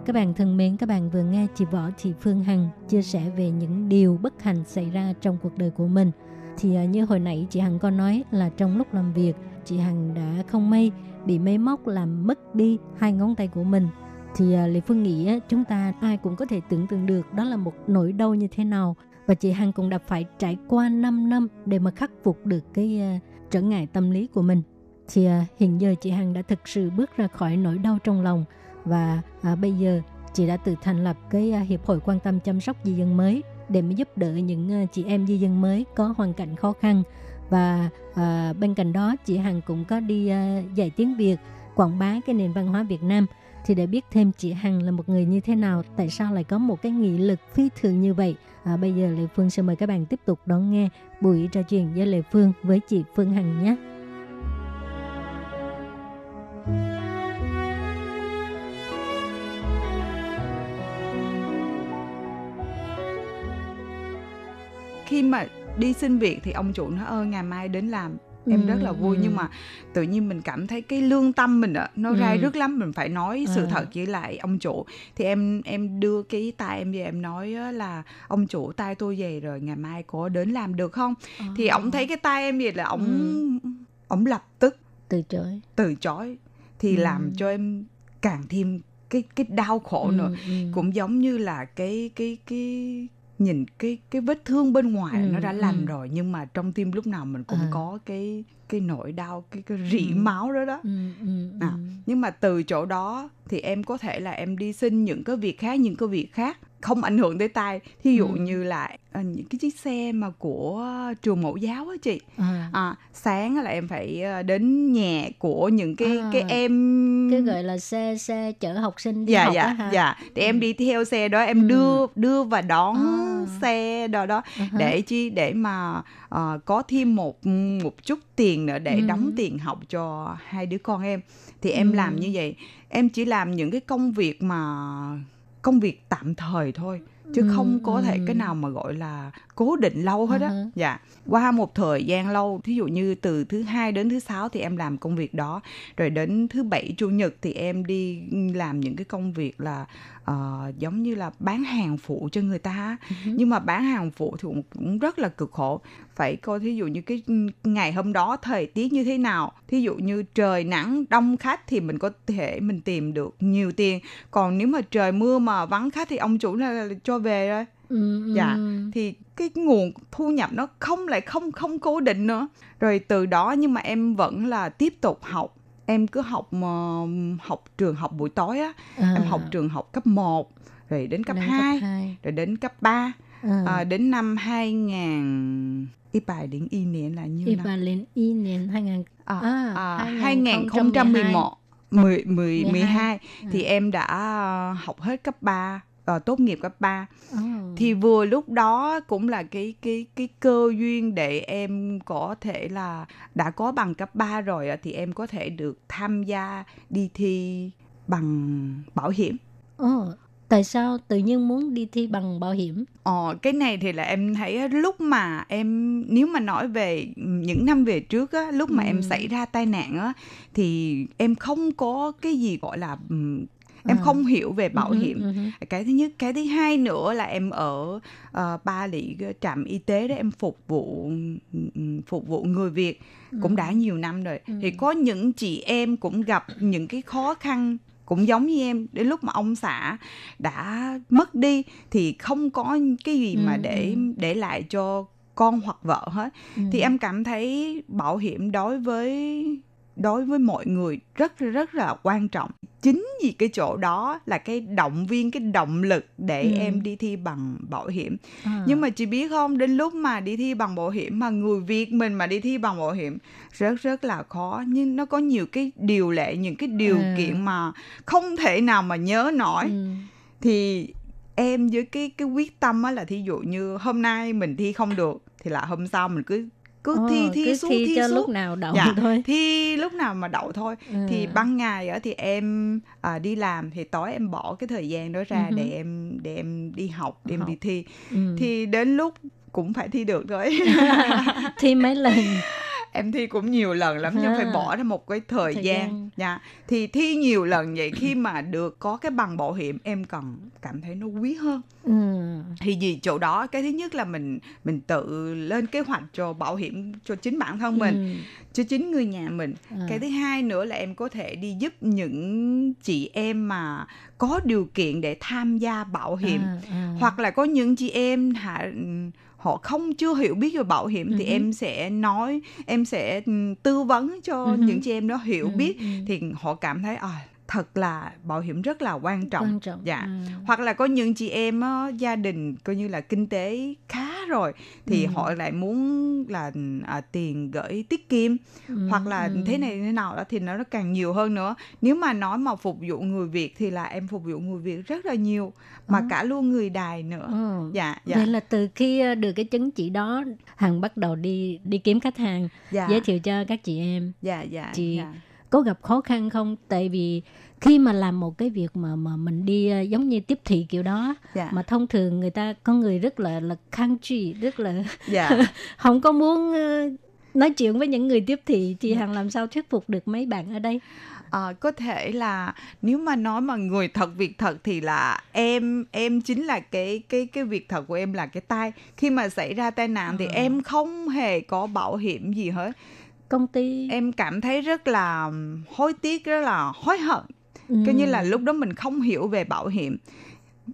Các bạn thân mến, các bạn vừa nghe chị Võ Thị Phương Hằng chia sẻ về những điều bất hạnh xảy ra trong cuộc đời của mình. Thì à, như hồi nãy chị Hằng có nói là trong lúc làm việc, chị Hằng đã không may bị máy móc làm mất đi hai ngón tay của mình. Thì à, Lê Phương nghĩ á, chúng ta ai cũng có thể tưởng tượng được đó là một nỗi đau như thế nào. Và chị Hằng cũng đã phải trải qua 5 năm để mà khắc phục được cái à, trở ngại tâm lý của mình. Thì à, hiện giờ chị Hằng đã thực sự bước ra khỏi nỗi đau trong lòng và à, bây giờ chị đã tự thành lập cái à, hiệp hội quan tâm chăm sóc di dân mới để mà giúp đỡ những chị em di dân mới có hoàn cảnh khó khăn và bên cạnh đó chị Hằng cũng có đi dạy tiếng Việt quảng bá cái nền văn hóa Việt Nam thì để biết thêm chị Hằng là một người như thế nào tại sao lại có một cái nghị lực phi thường như vậy? À, bây giờ Lệ Phương sẽ mời các bạn tiếp tục đón nghe buổi trò chuyện với Lệ Phương với chị Phương Hằng nhé. Khi mà đi xin việc thì ông chủ nói ơ ngày mai đến làm em Ừ, rất là vui ừ. nhưng mà tự nhiên mình cảm thấy cái lương tâm mình ạ nó Ừ. rai rứt lắm mình phải nói sự À. thật với lại ông chủ thì em em đưa cái tay em về em nói á là ông chủ tay tôi về rồi ngày mai có đến làm được không thì ông thấy cái tay em vậy là ông Ừ. ông lập tức từ chối từ chối thì Ừ. làm cho em càng thêm cái cái đau khổ nữa Ừ, ừ. cũng giống như là cái cái cái nhìn cái cái vết thương bên ngoài Ừ, nó đã lành ừ. rồi nhưng mà trong tim lúc nào mình cũng À. có cái cái nỗi đau cái cái rỉ Ừ. máu đó đó Ừ, ừ, À. ừ. nhưng mà từ chỗ đó thì em có thể là em đi xin những cái việc khác những cái việc khác không ảnh hưởng tới tay thí dụ Ừ. như là ờ, những cái chiếc xe mà của trường mẫu giáo á chị À, à, sáng là em phải ờ, đến nhà của những cái À. cái em cái gọi là xe xe chở học sinh đi dạ học dạ á hả? dạ để em đi theo xe đó em Ừ. đưa đưa và đón À. xe đó đó ha. để chi để mà ờ, có thêm một một chút tiền nữa để Ừ. đóng tiền học cho hai đứa con em thì em Ừ. làm như vậy em chỉ làm những cái công việc mà công việc tạm thời thôi chứ Ừ, không có thể cái nào mà gọi là cố định lâu hết á. À dạ. Qua một thời gian lâu thí dụ như từ thứ hai đến thứ sáu thì em làm công việc đó rồi đến thứ bảy chủ nhật thì em đi làm những cái công việc là ờ, giống như là bán hàng phụ cho người ta Ừ. nhưng mà bán hàng phụ thì cũng, cũng rất là cực khổ. Phải coi thí dụ như cái ngày hôm đó thời tiết như thế nào. Thí dụ như trời nắng đông khách thì mình có thể mình tìm được nhiều tiền. Còn nếu mà trời mưa mà vắng khách thì ông chủ là cho cho về rồi Ừ, dạ. Ừ. thì cái nguồn thu nhập nó không lại không không cố định nữa. Rồi từ đó nhưng mà em vẫn là tiếp tục học em cứ học mà học trường học buổi tối á À, em học trường học cấp 1 rồi đến cấp lên 2 hai. rồi đến cấp 3 À. à, đến năm 2000 ít bài đến y niên là Đi năm vào lên y 年2000 à, à, à, 2011 2011 10, 10, 12. 12 Ừ. thì em đã học hết cấp 3 ờ, tốt nghiệp cấp 3 Ồ. thì vừa lúc đó cũng là cái cái cái cơ duyên để em có thể là đã có bằng cấp 3 rồi thì em có thể được tham gia đi thi bằng bảo hiểm. Ồ, tại sao tự nhiên muốn đi thi bằng bảo hiểm? Ờ, cái này thì là em thấy lúc mà em nếu mà nói về những năm về trước á, lúc mà Ừ. em xảy ra tai nạn á thì em không có cái gì gọi là em À. không hiểu về bảo Ừ, hiểm ừ, ừ. cái thứ nhất cái thứ hai nữa là em ở uh, ba lị trạm y tế đó em phục vụ ừm, phục vụ người việt cũng đã nhiều năm rồi Ừ. thì có những chị em cũng gặp những cái khó khăn cũng giống như em đến lúc mà ông xã đã mất đi thì không có cái gì mà Ừ, để ừ. để lại cho con hoặc vợ hết Ừ. thì em cảm thấy bảo hiểm đối với đối với mọi người rất rất là quan trọng chính vì cái chỗ đó là cái động viên cái động lực để Ừ. em đi thi bằng bảo hiểm À. nhưng mà chị biết không đến lúc mà đi thi bằng bảo hiểm mà người việt mình mà đi thi bằng bảo hiểm rất rất là khó nhưng nó có nhiều cái điều lệ những cái điều À. kiện mà không thể nào mà nhớ nổi Ừ. thì em với cái cái quyết tâm á là thí dụ như hôm nay mình thi không được thì là hôm sau mình cứ cứ Ồ, thi thi cứ xuống thi thi cho xuống lúc nào đậu Dạ, thôi. thi lúc nào mà đậu thôi Ừ. thì ban ngày á thì em à, đi làm thì tối em bỏ cái thời gian đó ra Ừ để em để em đi học để em Học. đi thi Ừ. thì đến lúc cũng phải thi được thôi <laughs> thi mấy lần <laughs> em thi cũng nhiều lần lắm nhưng phải À. bỏ ra một cái thời, Thời gian. gian. Dạ. thì thi nhiều lần vậy khi mà được có cái bằng bảo hiểm em còn cảm thấy nó quý hơn ừ. thì vì chỗ đó cái thứ nhất là mình mình tự lên kế hoạch cho bảo hiểm cho chính bản thân mình Ừ. cho chính người nhà mình À. cái thứ hai nữa là em có thể đi giúp những chị em mà có điều kiện để tham gia bảo hiểm À, à. hoặc là có những chị em hạ họ không chưa hiểu biết về bảo hiểm thì Ừ em sẽ nói em sẽ ừ, tư vấn cho hứ. những chị em đó hiểu Ừ, biết. thì họ cảm thấy à, thật là bảo hiểm rất là quan trọng, Quan trọng, dạ ừ. hoặc là có những chị em á, gia đình coi như là kinh tế khá rồi thì Ừ. họ lại muốn là à, tiền gửi tiết kiệm Ừ, hoặc là ừ. thế này thế nào đó thì nó càng nhiều hơn nữa nếu mà nói mà phục vụ người việt thì là em phục vụ người việt rất là nhiều mà Ờ. cả luôn người đài nữa Ừ. dạ dạ Vậy là từ khi ờ, được cái chứng chỉ đó, Hằng bắt đầu đi đi kiếm khách hàng, dạ giới thiệu cho các chị em. dạ dạ chị dạ. Có gặp khó khăn không? Tại vì khi mà làm một cái việc mà mà mình đi ờ, giống như tiếp thị kiểu đó dạ. mà thông thường người ta có người rất là là khăng truy rất là dạ. <laughs> không có muốn ờ, nói chuyện với những người tiếp thị chị Hằng làm sao thuyết phục được mấy bạn ở đây? Ờ, có thể là nếu mà nói mà người thật việc thật thì là em em chính là cái cái cái việc thật của em là cái tai. Khi mà xảy ra tai nạn thì Ờ. em không hề có bảo hiểm gì hết công ty em cảm thấy rất là hối tiếc rất là hối hận ừ. coi như là lúc đó mình không hiểu về bảo hiểm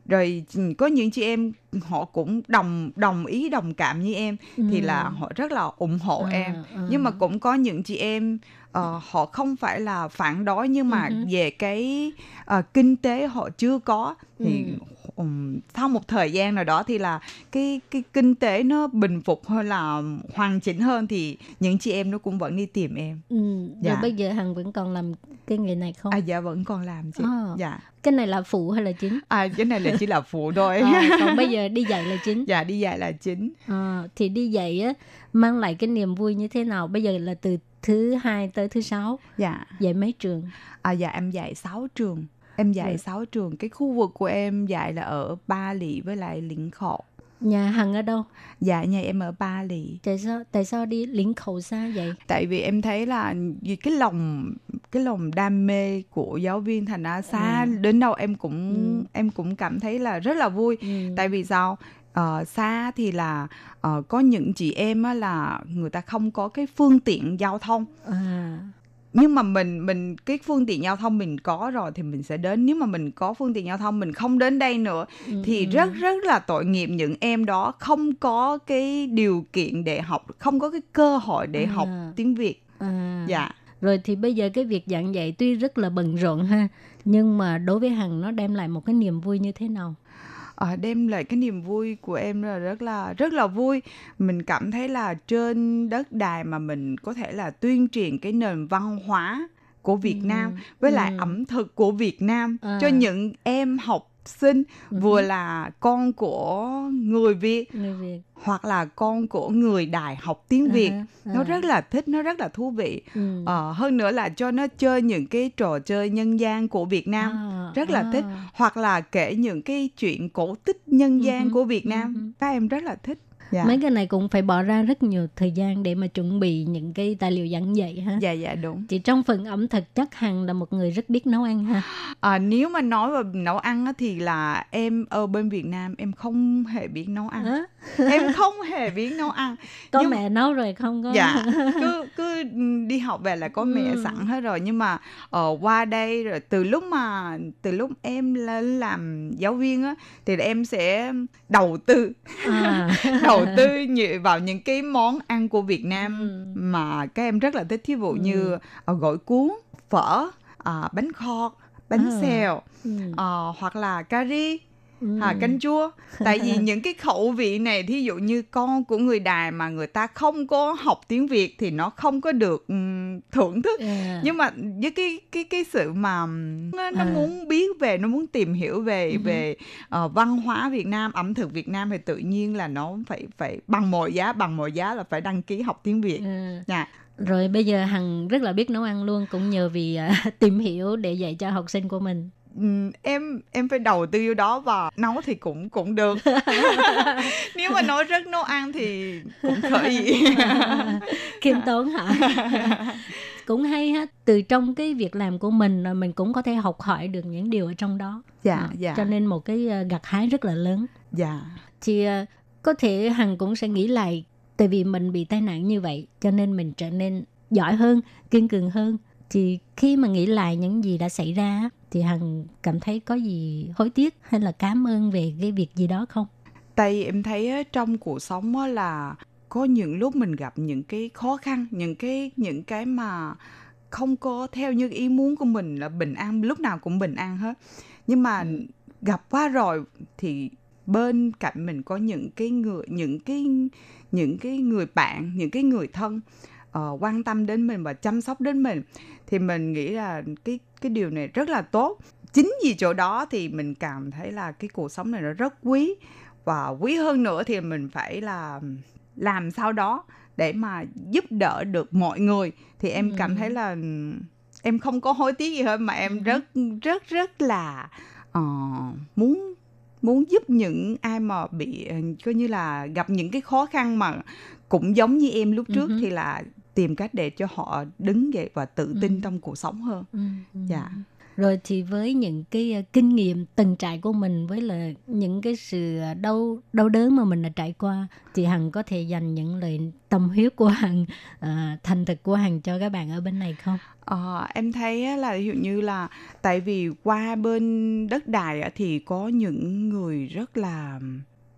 rồi có những chị em họ cũng đồng đồng ý đồng cảm như em thì Ừ. là họ rất là ủng hộ À, em à. nhưng mà cũng có những chị em ờ, họ không phải là phản đối nhưng mà hứ. về cái ờ, kinh tế họ chưa có thì ừm, sau một thời gian nào đó thì là cái cái kinh tế nó bình phục hơn là hoàn chỉnh hơn thì những chị em nó cũng vẫn đi tìm em. Ừ. rồi Dạ. bây giờ Hằng vẫn còn làm cái nghề này không? À dạ vẫn còn làm chị. Ờ. dạ. Cái này là phụ hay là chính? À cái này là chỉ là phụ thôi. À, còn bây giờ đi dạy là chính? Dạ đi dạy là chính. Ờ, thì đi dạy á mang lại cái niềm vui như thế nào? Bây giờ là từ thứ hai tới thứ sáu. Dạ. Dạy mấy trường? À dạ em dạy 6 trường. Em dạy Dạ. 6 trường. Cái khu vực của em dạy là ở Ba Lị với lại Lĩnh Khẩu nhà Hằng ở đâu? Dạ nhà em ở Ba Lị. Tại sao tại sao đi lĩnh khẩu xa vậy? Tại vì em thấy là cái lòng cái lòng đam mê của giáo viên thành ra xa. Ừ. đến đâu em cũng Ừ. em cũng cảm thấy là rất là vui. Ừ. tại vì sao Ờ, xa thì là ờ, có những chị em á là người ta không có cái phương tiện giao thông à nhưng mà mình mình cái phương tiện giao thông mình có rồi thì mình sẽ đến nếu mà mình có phương tiện giao thông mình không đến đây nữa Ừ, thì ừ. rất rất là tội nghiệp những em đó không có cái điều kiện để học không có cái cơ hội để À. học tiếng Việt À. dạ Rồi thì bây giờ cái việc giảng dạy tuy rất là bận rộn ha, nhưng mà đối với Hằng nó đem lại một cái niềm vui như thế nào? Ờ, đem lại cái niềm vui của em là rất là rất là vui mình cảm thấy là trên đất đài mà mình có thể là tuyên truyền cái nền văn hóa của Việt Ừ, Nam với lại ừ. ẩm thực của Việt Nam À. cho những em học sinh Ừ. vừa là con của người Việt Người Việt. hoặc là con của người Đài học tiếng Việt À, nó à. rất là thích nó rất là thú vị Ừ. Ờ, hơn nữa là cho nó chơi những cái trò chơi nhân gian của Việt Nam À, rất là à. thích hoặc là kể những cái chuyện cổ tích nhân gian Ừ hứ, của Việt Nam hứ. các em rất là thích dạ Mấy cái này cũng phải bỏ ra rất nhiều thời gian để mà chuẩn bị những cái tài liệu giảng dạy ha. dạ dạ đúng Chị trong phần ẩm thực chắc Hằng là một người rất biết nấu ăn ha. à, nếu mà nói về nấu ăn thì là em ở bên Việt Nam em không hề biết nấu ăn Hả? Em <laughs> không hề biết nấu ăn Có Nhưng- mẹ nấu rồi không có? dạ cứ cứ đi học về là có mẹ Ừ. sẵn hết rồi nhưng mà ở qua đây rồi từ lúc mà từ lúc em lên làm giáo viên á thì em sẽ đầu tư À. <laughs> đầu tư vào những cái món ăn của Việt Nam Ừ. mà các em rất là thích thí dụ như uh, gỏi cuốn phở à, bánh kho bánh À. xèo Ừ. ờ, hoặc là cà ri Ừ. à, canh chua <laughs> tại vì những cái khẩu vị này thí dụ như con của người đài mà người ta không có học tiếng việt thì nó không có được ừm, thưởng thức À. nhưng mà với cái cái cái sự mà nó, nó À. muốn biết về nó muốn tìm hiểu về Ừ về ờ, văn hóa Việt Nam ẩm thực Việt Nam thì tự nhiên là nó phải phải bằng mọi giá bằng mọi giá là phải đăng ký học tiếng Việt À. nha Rồi bây giờ Hằng rất là biết nấu ăn luôn cũng nhờ vì à, <laughs> tìm hiểu để dạy cho học sinh của mình. Em em phải đầu tư vô đó và nấu thì cũng cũng được <laughs> <laughs> nếu mà nói rất nấu ăn thì cũng khởi gì <laughs> Khiêm tốn hả? cũng hay ha. Từ trong cái việc làm của mình rồi mình cũng có thể học hỏi được những điều ở trong đó. dạ À, dạ Cho nên một cái à, gặt hái rất là lớn. dạ Thì à, có thể Hằng cũng sẽ nghĩ lại tại vì mình bị tai nạn như vậy cho nên mình trở nên giỏi hơn, kiên cường hơn. Thì khi mà nghĩ lại những gì đã xảy ra thì Hằng cảm thấy có gì hối tiếc hay là cảm ơn về cái việc gì đó không? tại em thấy trong cuộc sống là có những lúc mình gặp những cái khó khăn những cái những cái mà không có theo như ý muốn của mình là bình an lúc nào cũng bình an hết. Nhưng mà gặp qua rồi thì bên cạnh mình có những cái người những cái những cái người bạn những cái người thân ờ, quan tâm đến mình và chăm sóc đến mình thì mình nghĩ là cái cái điều này rất là tốt. Chính vì chỗ đó thì mình cảm thấy là cái cuộc sống này nó rất quý. Và quý hơn nữa thì mình phải là làm sao đó để mà giúp đỡ được mọi người. Thì em Ừ. cảm thấy là em không có hối tiếc gì hết mà em rất rất rất là ờ, muốn muốn giúp những ai mà bị ờ, coi như là gặp những cái khó khăn mà cũng giống như em lúc trước Ừ thì là tìm cách để cho họ đứng dậy và tự tin Ừ. trong cuộc sống hơn Ừ, ừ. dạ Rồi thì với những cái uh, kinh nghiệm từng trải của mình với là những cái sự uh, đau đau đớn mà mình đã trải qua thì Hằng có thể dành những lời tâm huyết của Hằng, uh, thành thực của Hằng cho các bạn ở bên này không? Ờ, em thấy là ví dụ như là tại vì qua bên đất đài thì có những người rất là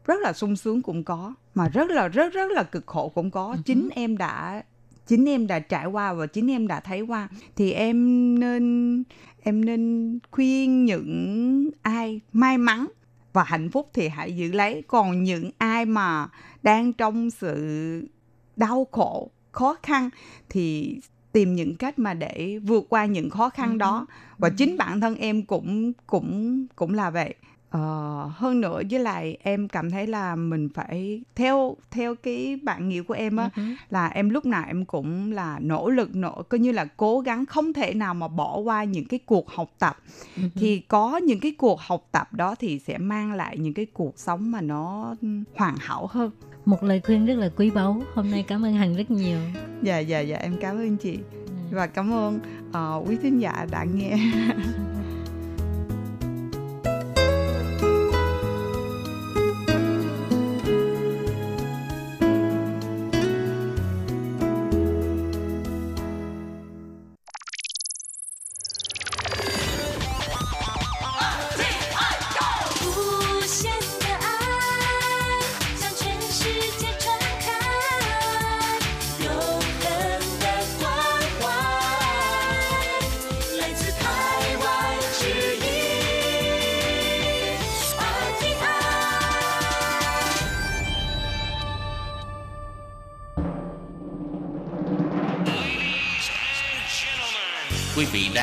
rất là sung sướng cũng có mà rất là rất rất là cực khổ cũng có Ừ chính em đã chính em đã trải qua và chính em đã thấy qua. Thì em nên em nên khuyên những ai may mắn và hạnh phúc thì hãy giữ lấy. Còn những ai mà đang trong sự đau khổ khó khăn thì tìm những cách mà để vượt qua những khó khăn đó. Và chính bản thân em cũng cũng cũng là vậy Ờ, hơn nữa với lại em cảm thấy là mình phải theo theo cái bạn nghĩa của em á Ừ hứ. là em lúc nào em cũng là nỗ lực nỗ coi như là cố gắng không thể nào mà bỏ qua những cái cuộc học tập Ừ hứ. thì có những cái cuộc học tập đó thì sẽ mang lại những cái cuộc sống mà nó hoàn hảo hơn Một lời khuyên rất là quý báu. Hôm nay cảm ơn Hằng rất nhiều. dạ dạ dạ em cảm ơn chị và cảm ơn ờ, quý thính giả đã nghe <laughs>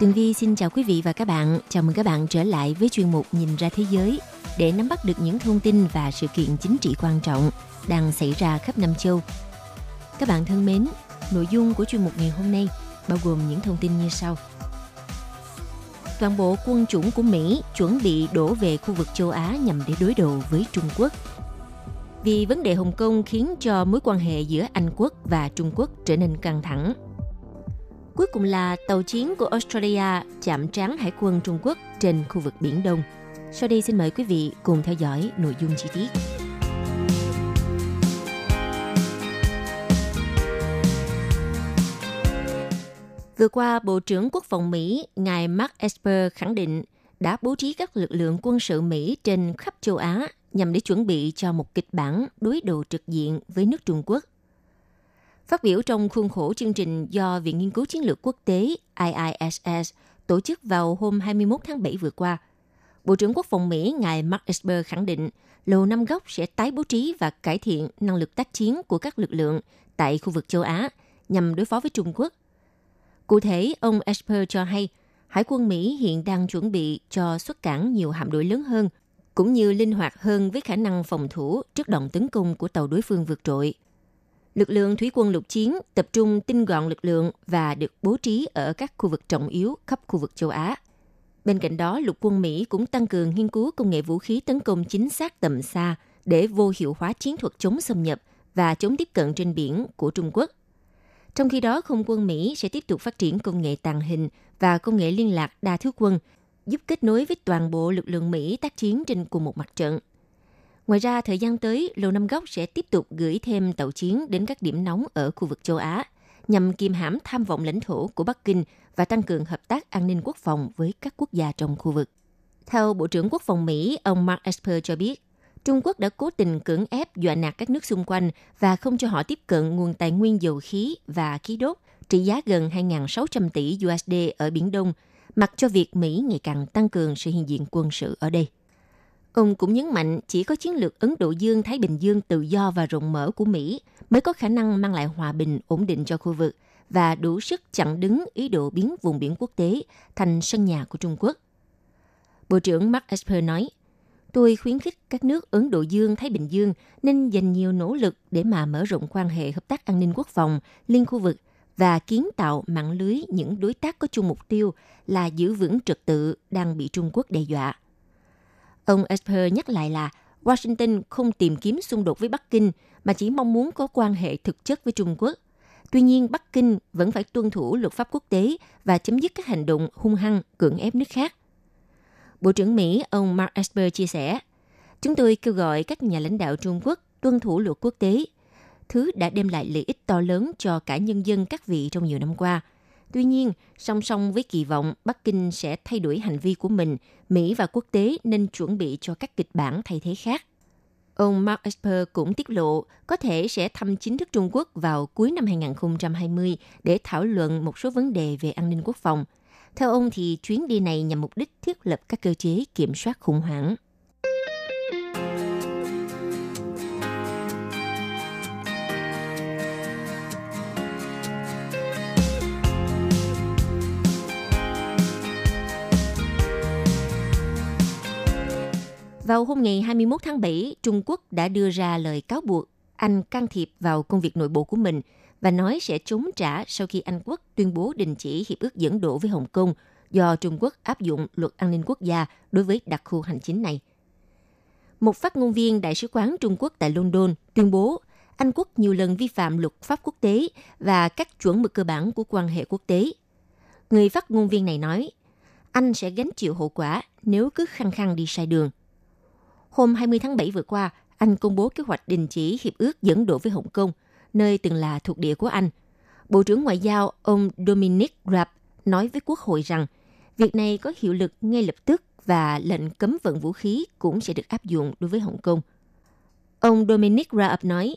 Tường Vi xin chào quý vị và các bạn. Chào mừng các bạn trở lại với chuyên mục Nhìn ra thế giới để nắm bắt được những thông tin và sự kiện chính trị quan trọng đang xảy ra khắp năm châu. Các bạn thân mến, nội dung của chuyên mục ngày hôm nay bao gồm những thông tin như sau. Toàn bộ quân chủng của Mỹ chuẩn bị đổ về khu vực châu Á nhằm để đối đầu với Trung Quốc. Vì vấn đề Hồng Kông khiến cho mối quan hệ giữa Anh quốc và Trung Quốc trở nên căng thẳng Cuối cùng là tàu chiến của Australia chạm trán hải quân Trung Quốc trên khu vực Biển Đông. Sau đây xin mời quý vị cùng theo dõi nội dung chi tiết. Vừa qua, Bộ trưởng Quốc phòng Mỹ, ngài Mark Esper khẳng định đã bố trí các lực lượng quân sự Mỹ trên khắp châu Á nhằm để chuẩn bị cho một kịch bản đối đầu trực diện với nước Trung Quốc Phát biểu trong khuôn khổ chương trình do Viện Nghiên cứu Chiến lược Quốc tế IISS tổ chức vào hôm 21 tháng 7 vừa qua, Bộ trưởng Quốc phòng Mỹ ngài Mark Esper khẳng định Lầu Năm Góc sẽ tái bố trí và cải thiện năng lực tác chiến của các lực lượng tại khu vực châu Á nhằm đối phó với Trung Quốc. Cụ thể, ông Esper cho hay Hải quân Mỹ hiện đang chuẩn bị cho xuất cảng nhiều hạm đội lớn hơn, cũng như linh hoạt hơn với khả năng phòng thủ trước đòn tấn công của tàu đối phương vượt trội – Lực lượng thủy quân lục chiến tập trung tinh gọn lực lượng và được bố trí ở các khu vực trọng yếu khắp khu vực châu Á. Bên cạnh đó, lục quân Mỹ cũng tăng cường nghiên cứu công nghệ vũ khí tấn công chính xác tầm xa để vô hiệu hóa chiến thuật chống xâm nhập và chống tiếp cận trên biển của Trung Quốc. Trong khi đó, không quân Mỹ sẽ tiếp tục phát triển công nghệ tàng hình và công nghệ liên lạc đa thứ quân, giúp kết nối với toàn bộ lực lượng Mỹ tác chiến trên cùng một mặt trận – Ngoài ra, thời gian tới, Lầu Năm Góc sẽ tiếp tục gửi thêm tàu chiến đến các điểm nóng ở khu vực châu Á, nhằm kiềm hãm tham vọng lãnh thổ của Bắc Kinh và tăng cường hợp tác an ninh quốc phòng với các quốc gia trong khu vực. Theo Bộ trưởng Quốc phòng Mỹ, ông Mark Esper cho biết, Trung Quốc đã cố tình cưỡng ép dọa nạt các nước xung quanh và không cho họ tiếp cận nguồn tài nguyên dầu khí và khí đốt trị giá gần 2.600 tỷ USD ở Biển Đông, mặc cho việc Mỹ ngày càng tăng cường sự hiện diện quân sự ở đây. Ông cũng nhấn mạnh chỉ có chiến lược Ấn Độ Dương-Thái Bình Dương tự do và rộng mở của Mỹ mới có khả năng mang lại hòa bình, ổn định cho khu vực và đủ sức chặn đứng ý đồ biến vùng biển quốc tế thành sân nhà của Trung Quốc. Bộ trưởng Mark Esper nói, tôi khuyến khích các nước Ấn Độ Dương, Thái Bình Dương nên dành nhiều nỗ lực để mà mở rộng quan hệ hợp tác an ninh quốc phòng liên khu vực và kiến tạo mạng lưới những đối tác có chung mục tiêu là giữ vững trật tự đang bị Trung Quốc đe dọa. Ông Esper nhắc lại là Washington không tìm kiếm xung đột với Bắc Kinh mà chỉ mong muốn có quan hệ thực chất với Trung Quốc. Tuy nhiên, Bắc Kinh vẫn phải tuân thủ luật pháp quốc tế và chấm dứt các hành động hung hăng cưỡng ép nước khác. Bộ trưởng Mỹ ông Mark Esper chia sẻ, Chúng tôi kêu gọi các nhà lãnh đạo Trung Quốc tuân thủ luật quốc tế, thứ đã đem lại lợi ích to lớn cho cả nhân dân các vị trong nhiều năm qua – Tuy nhiên, song song với kỳ vọng Bắc Kinh sẽ thay đổi hành vi của mình, Mỹ và quốc tế nên chuẩn bị cho các kịch bản thay thế khác. Ông Mark Esper cũng tiết lộ có thể sẽ thăm chính thức Trung Quốc vào cuối năm 2020 để thảo luận một số vấn đề về an ninh quốc phòng. Theo ông thì chuyến đi này nhằm mục đích thiết lập các cơ chế kiểm soát khủng hoảng. Vào hôm ngày 21 tháng 7, Trung Quốc đã đưa ra lời cáo buộc Anh can thiệp vào công việc nội bộ của mình và nói sẽ chống trả sau khi Anh quốc tuyên bố đình chỉ hiệp ước dẫn độ với Hồng Kông do Trung Quốc áp dụng luật an ninh quốc gia đối với đặc khu hành chính này. Một phát ngôn viên Đại sứ quán Trung Quốc tại London tuyên bố Anh quốc nhiều lần vi phạm luật pháp quốc tế và các chuẩn mực cơ bản của quan hệ quốc tế. Người phát ngôn viên này nói, Anh sẽ gánh chịu hậu quả nếu cứ khăng khăng đi sai đường. Hôm 20 tháng 7 vừa qua, Anh công bố kế hoạch đình chỉ hiệp ước dẫn độ với Hồng Kông, nơi từng là thuộc địa của Anh. Bộ trưởng Ngoại giao ông Dominic Raab nói với Quốc hội rằng việc này có hiệu lực ngay lập tức và lệnh cấm vận vũ khí cũng sẽ được áp dụng đối với Hồng Kông. Ông Dominic Raab nói,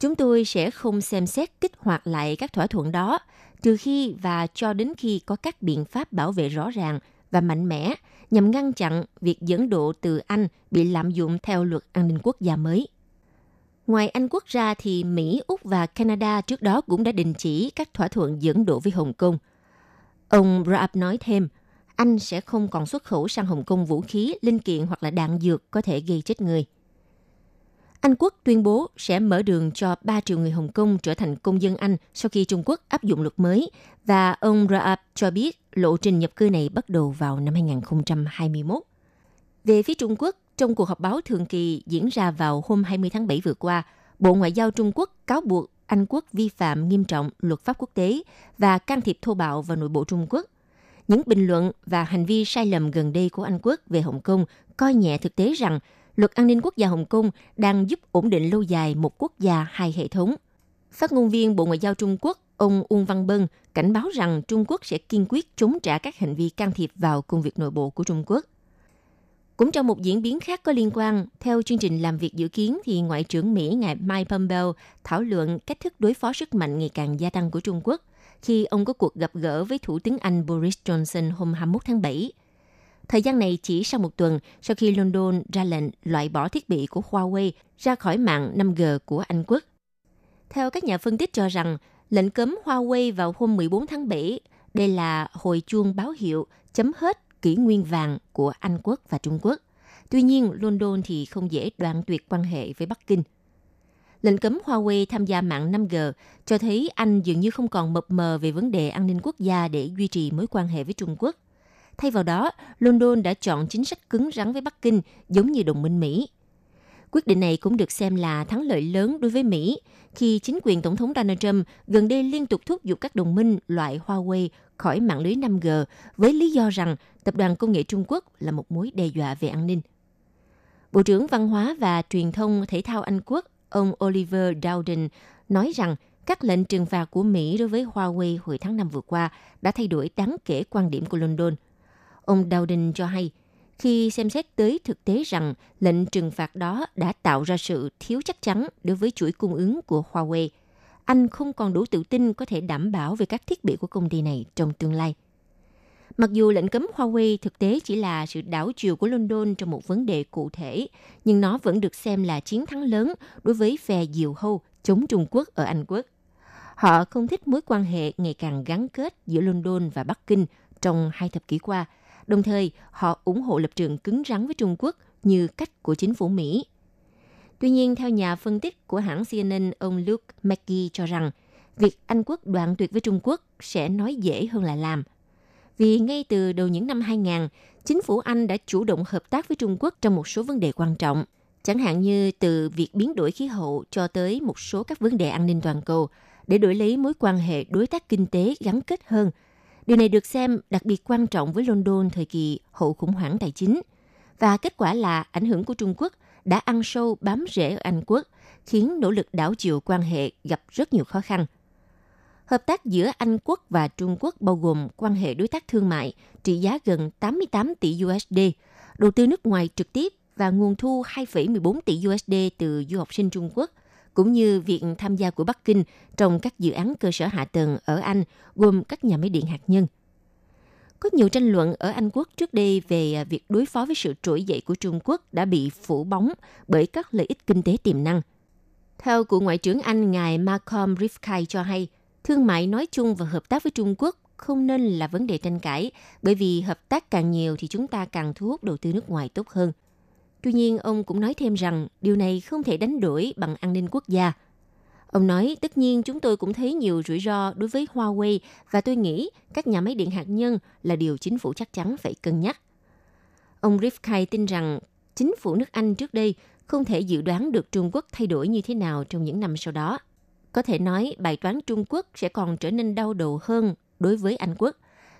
chúng tôi sẽ không xem xét kích hoạt lại các thỏa thuận đó trừ khi và cho đến khi có các biện pháp bảo vệ rõ ràng và mạnh mẽ nhằm ngăn chặn việc dẫn độ từ Anh bị lạm dụng theo luật an ninh quốc gia mới. Ngoài Anh quốc ra thì Mỹ, Úc và Canada trước đó cũng đã đình chỉ các thỏa thuận dẫn độ với Hồng Kông. Ông Raab nói thêm, Anh sẽ không còn xuất khẩu sang Hồng Kông vũ khí, linh kiện hoặc là đạn dược có thể gây chết người. Anh quốc tuyên bố sẽ mở đường cho 3 triệu người Hồng Kông trở thành công dân Anh sau khi Trung Quốc áp dụng luật mới và ông Raab cho biết lộ trình nhập cư này bắt đầu vào năm 2021. Về phía Trung Quốc, trong cuộc họp báo thường kỳ diễn ra vào hôm 20 tháng 7 vừa qua, Bộ Ngoại giao Trung Quốc cáo buộc Anh quốc vi phạm nghiêm trọng luật pháp quốc tế và can thiệp thô bạo vào nội bộ Trung Quốc. Những bình luận và hành vi sai lầm gần đây của Anh quốc về Hồng Kông coi nhẹ thực tế rằng luật an ninh quốc gia Hồng Kông đang giúp ổn định lâu dài một quốc gia hai hệ thống. Phát ngôn viên Bộ Ngoại giao Trung Quốc ông Uông Văn Bân cảnh báo rằng Trung Quốc sẽ kiên quyết chống trả các hành vi can thiệp vào công việc nội bộ của Trung Quốc. Cũng trong một diễn biến khác có liên quan, theo chương trình làm việc dự kiến thì Ngoại trưởng Mỹ ngài Mike Pompeo thảo luận cách thức đối phó sức mạnh ngày càng gia tăng của Trung Quốc khi ông có cuộc gặp gỡ với Thủ tướng Anh Boris Johnson hôm 21 tháng 7. Thời gian này chỉ sau một tuần sau khi London ra lệnh loại bỏ thiết bị của Huawei ra khỏi mạng 5G của Anh quốc. Theo các nhà phân tích cho rằng, lệnh cấm Huawei vào hôm 14 tháng 7 đây là hồi chuông báo hiệu chấm hết kỷ nguyên vàng của Anh quốc và Trung Quốc. Tuy nhiên, London thì không dễ đoạn tuyệt quan hệ với Bắc Kinh. Lệnh cấm Huawei tham gia mạng 5G cho thấy Anh dường như không còn mập mờ về vấn đề an ninh quốc gia để duy trì mối quan hệ với Trung Quốc. Thay vào đó, London đã chọn chính sách cứng rắn với Bắc Kinh giống như đồng minh Mỹ. Quyết định này cũng được xem là thắng lợi lớn đối với Mỹ khi chính quyền Tổng thống Donald Trump gần đây liên tục thúc giục các đồng minh loại Huawei khỏi mạng lưới 5G với lý do rằng tập đoàn công nghệ Trung Quốc là một mối đe dọa về an ninh. Bộ trưởng Văn hóa và Truyền thông Thể thao Anh Quốc, ông Oliver Dowden, nói rằng các lệnh trừng phạt của Mỹ đối với Huawei hồi tháng 5 vừa qua đã thay đổi đáng kể quan điểm của London. Ông Dowden cho hay, khi xem xét tới thực tế rằng lệnh trừng phạt đó đã tạo ra sự thiếu chắc chắn đối với chuỗi cung ứng của Huawei, anh không còn đủ tự tin có thể đảm bảo về các thiết bị của công ty này trong tương lai. Mặc dù lệnh cấm Huawei thực tế chỉ là sự đảo chiều của London trong một vấn đề cụ thể, nhưng nó vẫn được xem là chiến thắng lớn đối với phe diều hâu chống Trung Quốc ở Anh Quốc. Họ không thích mối quan hệ ngày càng gắn kết giữa London và Bắc Kinh trong hai thập kỷ qua – Đồng thời, họ ủng hộ lập trường cứng rắn với Trung Quốc như cách của chính phủ Mỹ. Tuy nhiên, theo nhà phân tích của hãng CNN, ông Luke McGee cho rằng, việc Anh quốc đoạn tuyệt với Trung Quốc sẽ nói dễ hơn là làm. Vì ngay từ đầu những năm 2000, chính phủ Anh đã chủ động hợp tác với Trung Quốc trong một số vấn đề quan trọng, chẳng hạn như từ việc biến đổi khí hậu cho tới một số các vấn đề an ninh toàn cầu, để đổi lấy mối quan hệ đối tác kinh tế gắn kết hơn – Điều này được xem đặc biệt quan trọng với London thời kỳ hậu khủng hoảng tài chính. Và kết quả là ảnh hưởng của Trung Quốc đã ăn sâu bám rễ ở Anh quốc, khiến nỗ lực đảo chiều quan hệ gặp rất nhiều khó khăn. Hợp tác giữa Anh quốc và Trung Quốc bao gồm quan hệ đối tác thương mại trị giá gần 88 tỷ USD, đầu tư nước ngoài trực tiếp và nguồn thu 2,14 tỷ USD từ du học sinh Trung Quốc – cũng như việc tham gia của Bắc Kinh trong các dự án cơ sở hạ tầng ở Anh, gồm các nhà máy điện hạt nhân. Có nhiều tranh luận ở Anh quốc trước đây về à, việc đối phó với sự trỗi dậy của Trung Quốc đã bị phủ bóng bởi các lợi ích kinh tế tiềm năng. Theo cựu Ngoại trưởng Anh ngài Malcolm Rifkai cho hay, thương mại nói chung và hợp tác với Trung Quốc không nên là vấn đề tranh cãi, bởi vì hợp tác càng nhiều thì chúng ta càng thu hút đầu tư nước ngoài tốt hơn. Tuy nhiên, ông cũng nói thêm rằng điều này không thể đánh đổi bằng an ninh quốc gia. Ông nói, tất nhiên chúng tôi cũng thấy nhiều rủi ro đối với Huawei và tôi nghĩ các nhà máy điện hạt nhân là điều chính phủ chắc chắn phải cân nhắc. Ông Rifkai tin rằng chính phủ nước Anh trước đây không thể dự đoán được Trung Quốc thay đổi như thế nào trong những năm sau đó. Có thể nói bài toán Trung Quốc sẽ còn trở nên đau đầu hơn đối với Anh quốc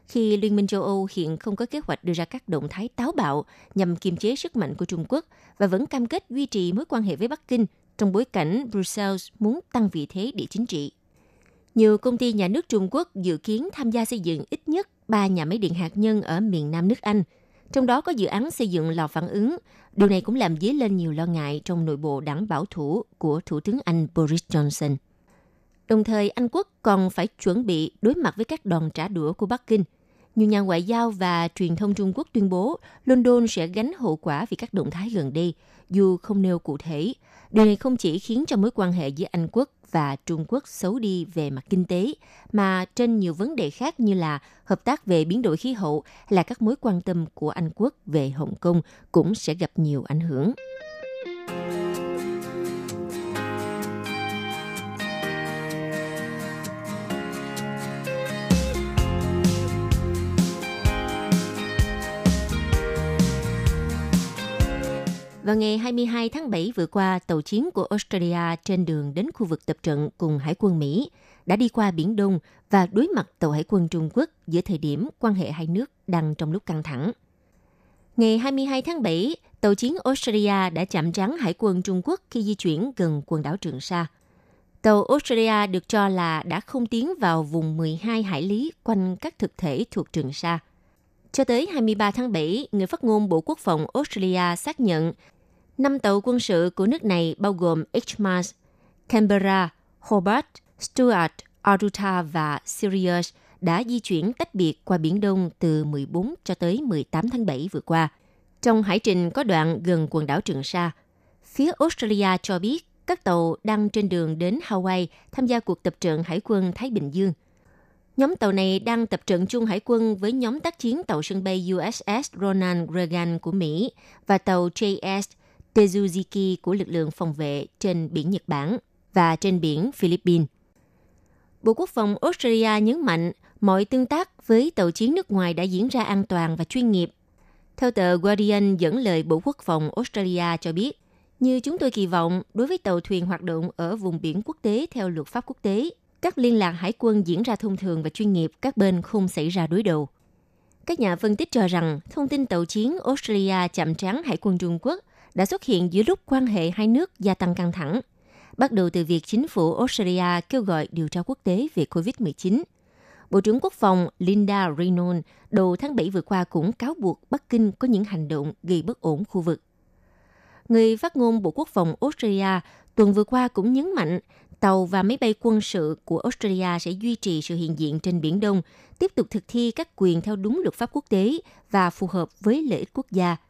khi Liên minh châu Âu hiện không có kế hoạch đưa ra các động thái táo bạo nhằm kiềm chế sức mạnh của Trung Quốc và vẫn cam kết duy trì mối quan hệ với Bắc Kinh trong bối cảnh Brussels muốn tăng vị thế địa chính trị. Nhiều công ty nhà nước Trung Quốc dự kiến tham gia xây dựng ít nhất 3 nhà máy điện hạt nhân ở miền Nam nước Anh, trong đó có dự án xây dựng lò phản ứng. Điều này cũng làm dấy lên nhiều lo ngại trong nội bộ đảng bảo thủ của Thủ tướng Anh Boris Johnson. Đồng thời, Anh quốc còn phải chuẩn bị đối mặt với các đòn trả đũa của Bắc Kinh. Nhiều nhà ngoại giao và truyền thông Trung Quốc tuyên bố London sẽ gánh hậu quả vì các động thái gần đây, dù không nêu cụ thể. Điều này không chỉ khiến cho mối quan hệ giữa Anh quốc và Trung Quốc xấu đi về mặt kinh tế, mà trên nhiều vấn đề khác như là hợp tác về biến đổi khí hậu là các mối quan tâm của Anh quốc về Hồng Kông cũng sẽ gặp nhiều ảnh hưởng. Vào ngày 22 tháng 7 vừa qua, tàu chiến của Australia trên đường đến khu vực tập trận cùng Hải quân Mỹ đã đi qua Biển Đông và đối mặt tàu Hải quân Trung Quốc giữa thời điểm quan hệ hai nước đang trong lúc căng thẳng. Ngày 22 tháng 7, tàu chiến Australia đã chạm trán Hải quân Trung Quốc khi di chuyển gần quần đảo Trường Sa. Tàu Australia được cho là đã không tiến vào vùng 12 hải lý quanh các thực thể thuộc Trường Sa. Cho tới 23 tháng 7, người phát ngôn Bộ Quốc phòng Australia xác nhận Năm tàu quân sự của nước này bao gồm HMAS, Canberra, Hobart, Stuart, Aruta và Sirius đã di chuyển tách biệt qua Biển Đông từ 14 cho tới 18 tháng 7 vừa qua. Trong hải trình có đoạn gần quần đảo Trường Sa, phía Australia cho biết các tàu đang trên đường đến Hawaii tham gia cuộc tập trận Hải quân Thái Bình Dương. Nhóm tàu này đang tập trận chung hải quân với nhóm tác chiến tàu sân bay USS Ronald Reagan của Mỹ và tàu JS Tezuziki của lực lượng phòng vệ trên biển Nhật Bản và trên biển Philippines. Bộ Quốc phòng Australia nhấn mạnh mọi tương tác với tàu chiến nước ngoài đã diễn ra an toàn và chuyên nghiệp. Theo tờ Guardian dẫn lời Bộ Quốc phòng Australia cho biết, như chúng tôi kỳ vọng, đối với tàu thuyền hoạt động ở vùng biển quốc tế theo luật pháp quốc tế, các liên lạc hải quân diễn ra thông thường và chuyên nghiệp, các bên không xảy ra đối đầu. Các nhà phân tích cho rằng thông tin tàu chiến Australia chạm trán hải quân Trung Quốc đã xuất hiện giữa lúc quan hệ hai nước gia tăng căng thẳng, bắt đầu từ việc chính phủ Australia kêu gọi điều tra quốc tế về COVID-19. Bộ trưởng Quốc phòng Linda Reynolds đầu tháng 7 vừa qua cũng cáo buộc Bắc Kinh có những hành động gây bất ổn khu vực. Người phát ngôn Bộ Quốc phòng Australia tuần vừa qua cũng nhấn mạnh tàu và máy bay quân sự của Australia sẽ duy trì sự hiện diện trên Biển Đông, tiếp tục thực thi các quyền theo đúng luật pháp quốc tế và phù hợp với lợi ích quốc gia –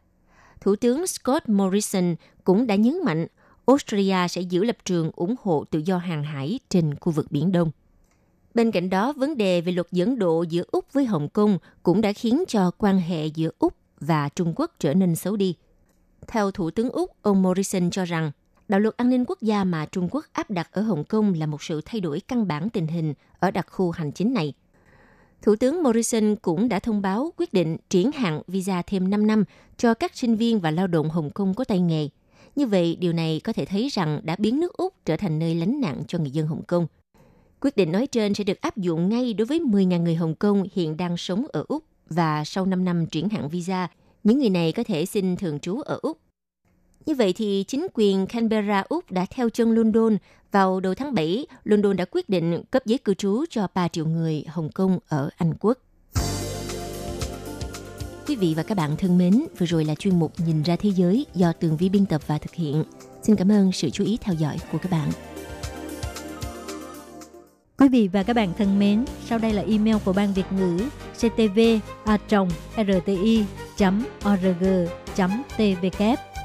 Thủ tướng Scott Morrison cũng đã nhấn mạnh Australia sẽ giữ lập trường ủng hộ tự do hàng hải trên khu vực Biển Đông. Bên cạnh đó, vấn đề về luật dẫn độ giữa Úc với Hồng Kông cũng đã khiến cho quan hệ giữa Úc và Trung Quốc trở nên xấu đi. Theo Thủ tướng Úc, ông Morrison cho rằng đạo luật an ninh quốc gia mà Trung Quốc áp đặt ở Hồng Kông là một sự thay đổi căn bản tình hình ở đặc khu hành chính này – Thủ tướng Morrison cũng đã thông báo quyết định triển hạn visa thêm 5 năm cho các sinh viên và lao động Hồng Kông có tay nghề. Như vậy, điều này có thể thấy rằng đã biến nước Úc trở thành nơi lánh nạn cho người dân Hồng Kông. Quyết định nói trên sẽ được áp dụng ngay đối với 10.000 người Hồng Kông hiện đang sống ở Úc và sau 5 năm triển hạn visa, những người này có thể xin thường trú ở Úc. Như vậy thì chính quyền Canberra Úc đã theo chân London vào đầu tháng 7, London đã quyết định cấp giấy cư trú cho 3 triệu người Hồng Kông ở Anh Quốc. Quý vị và các bạn thân mến, vừa rồi là chuyên mục Nhìn ra thế giới do Tường Vi biên tập và thực hiện. Xin cảm ơn sự chú ý theo dõi của các bạn. Quý vị và các bạn thân mến, sau đây là email của Ban Việt ngữ ctv a rti org tvk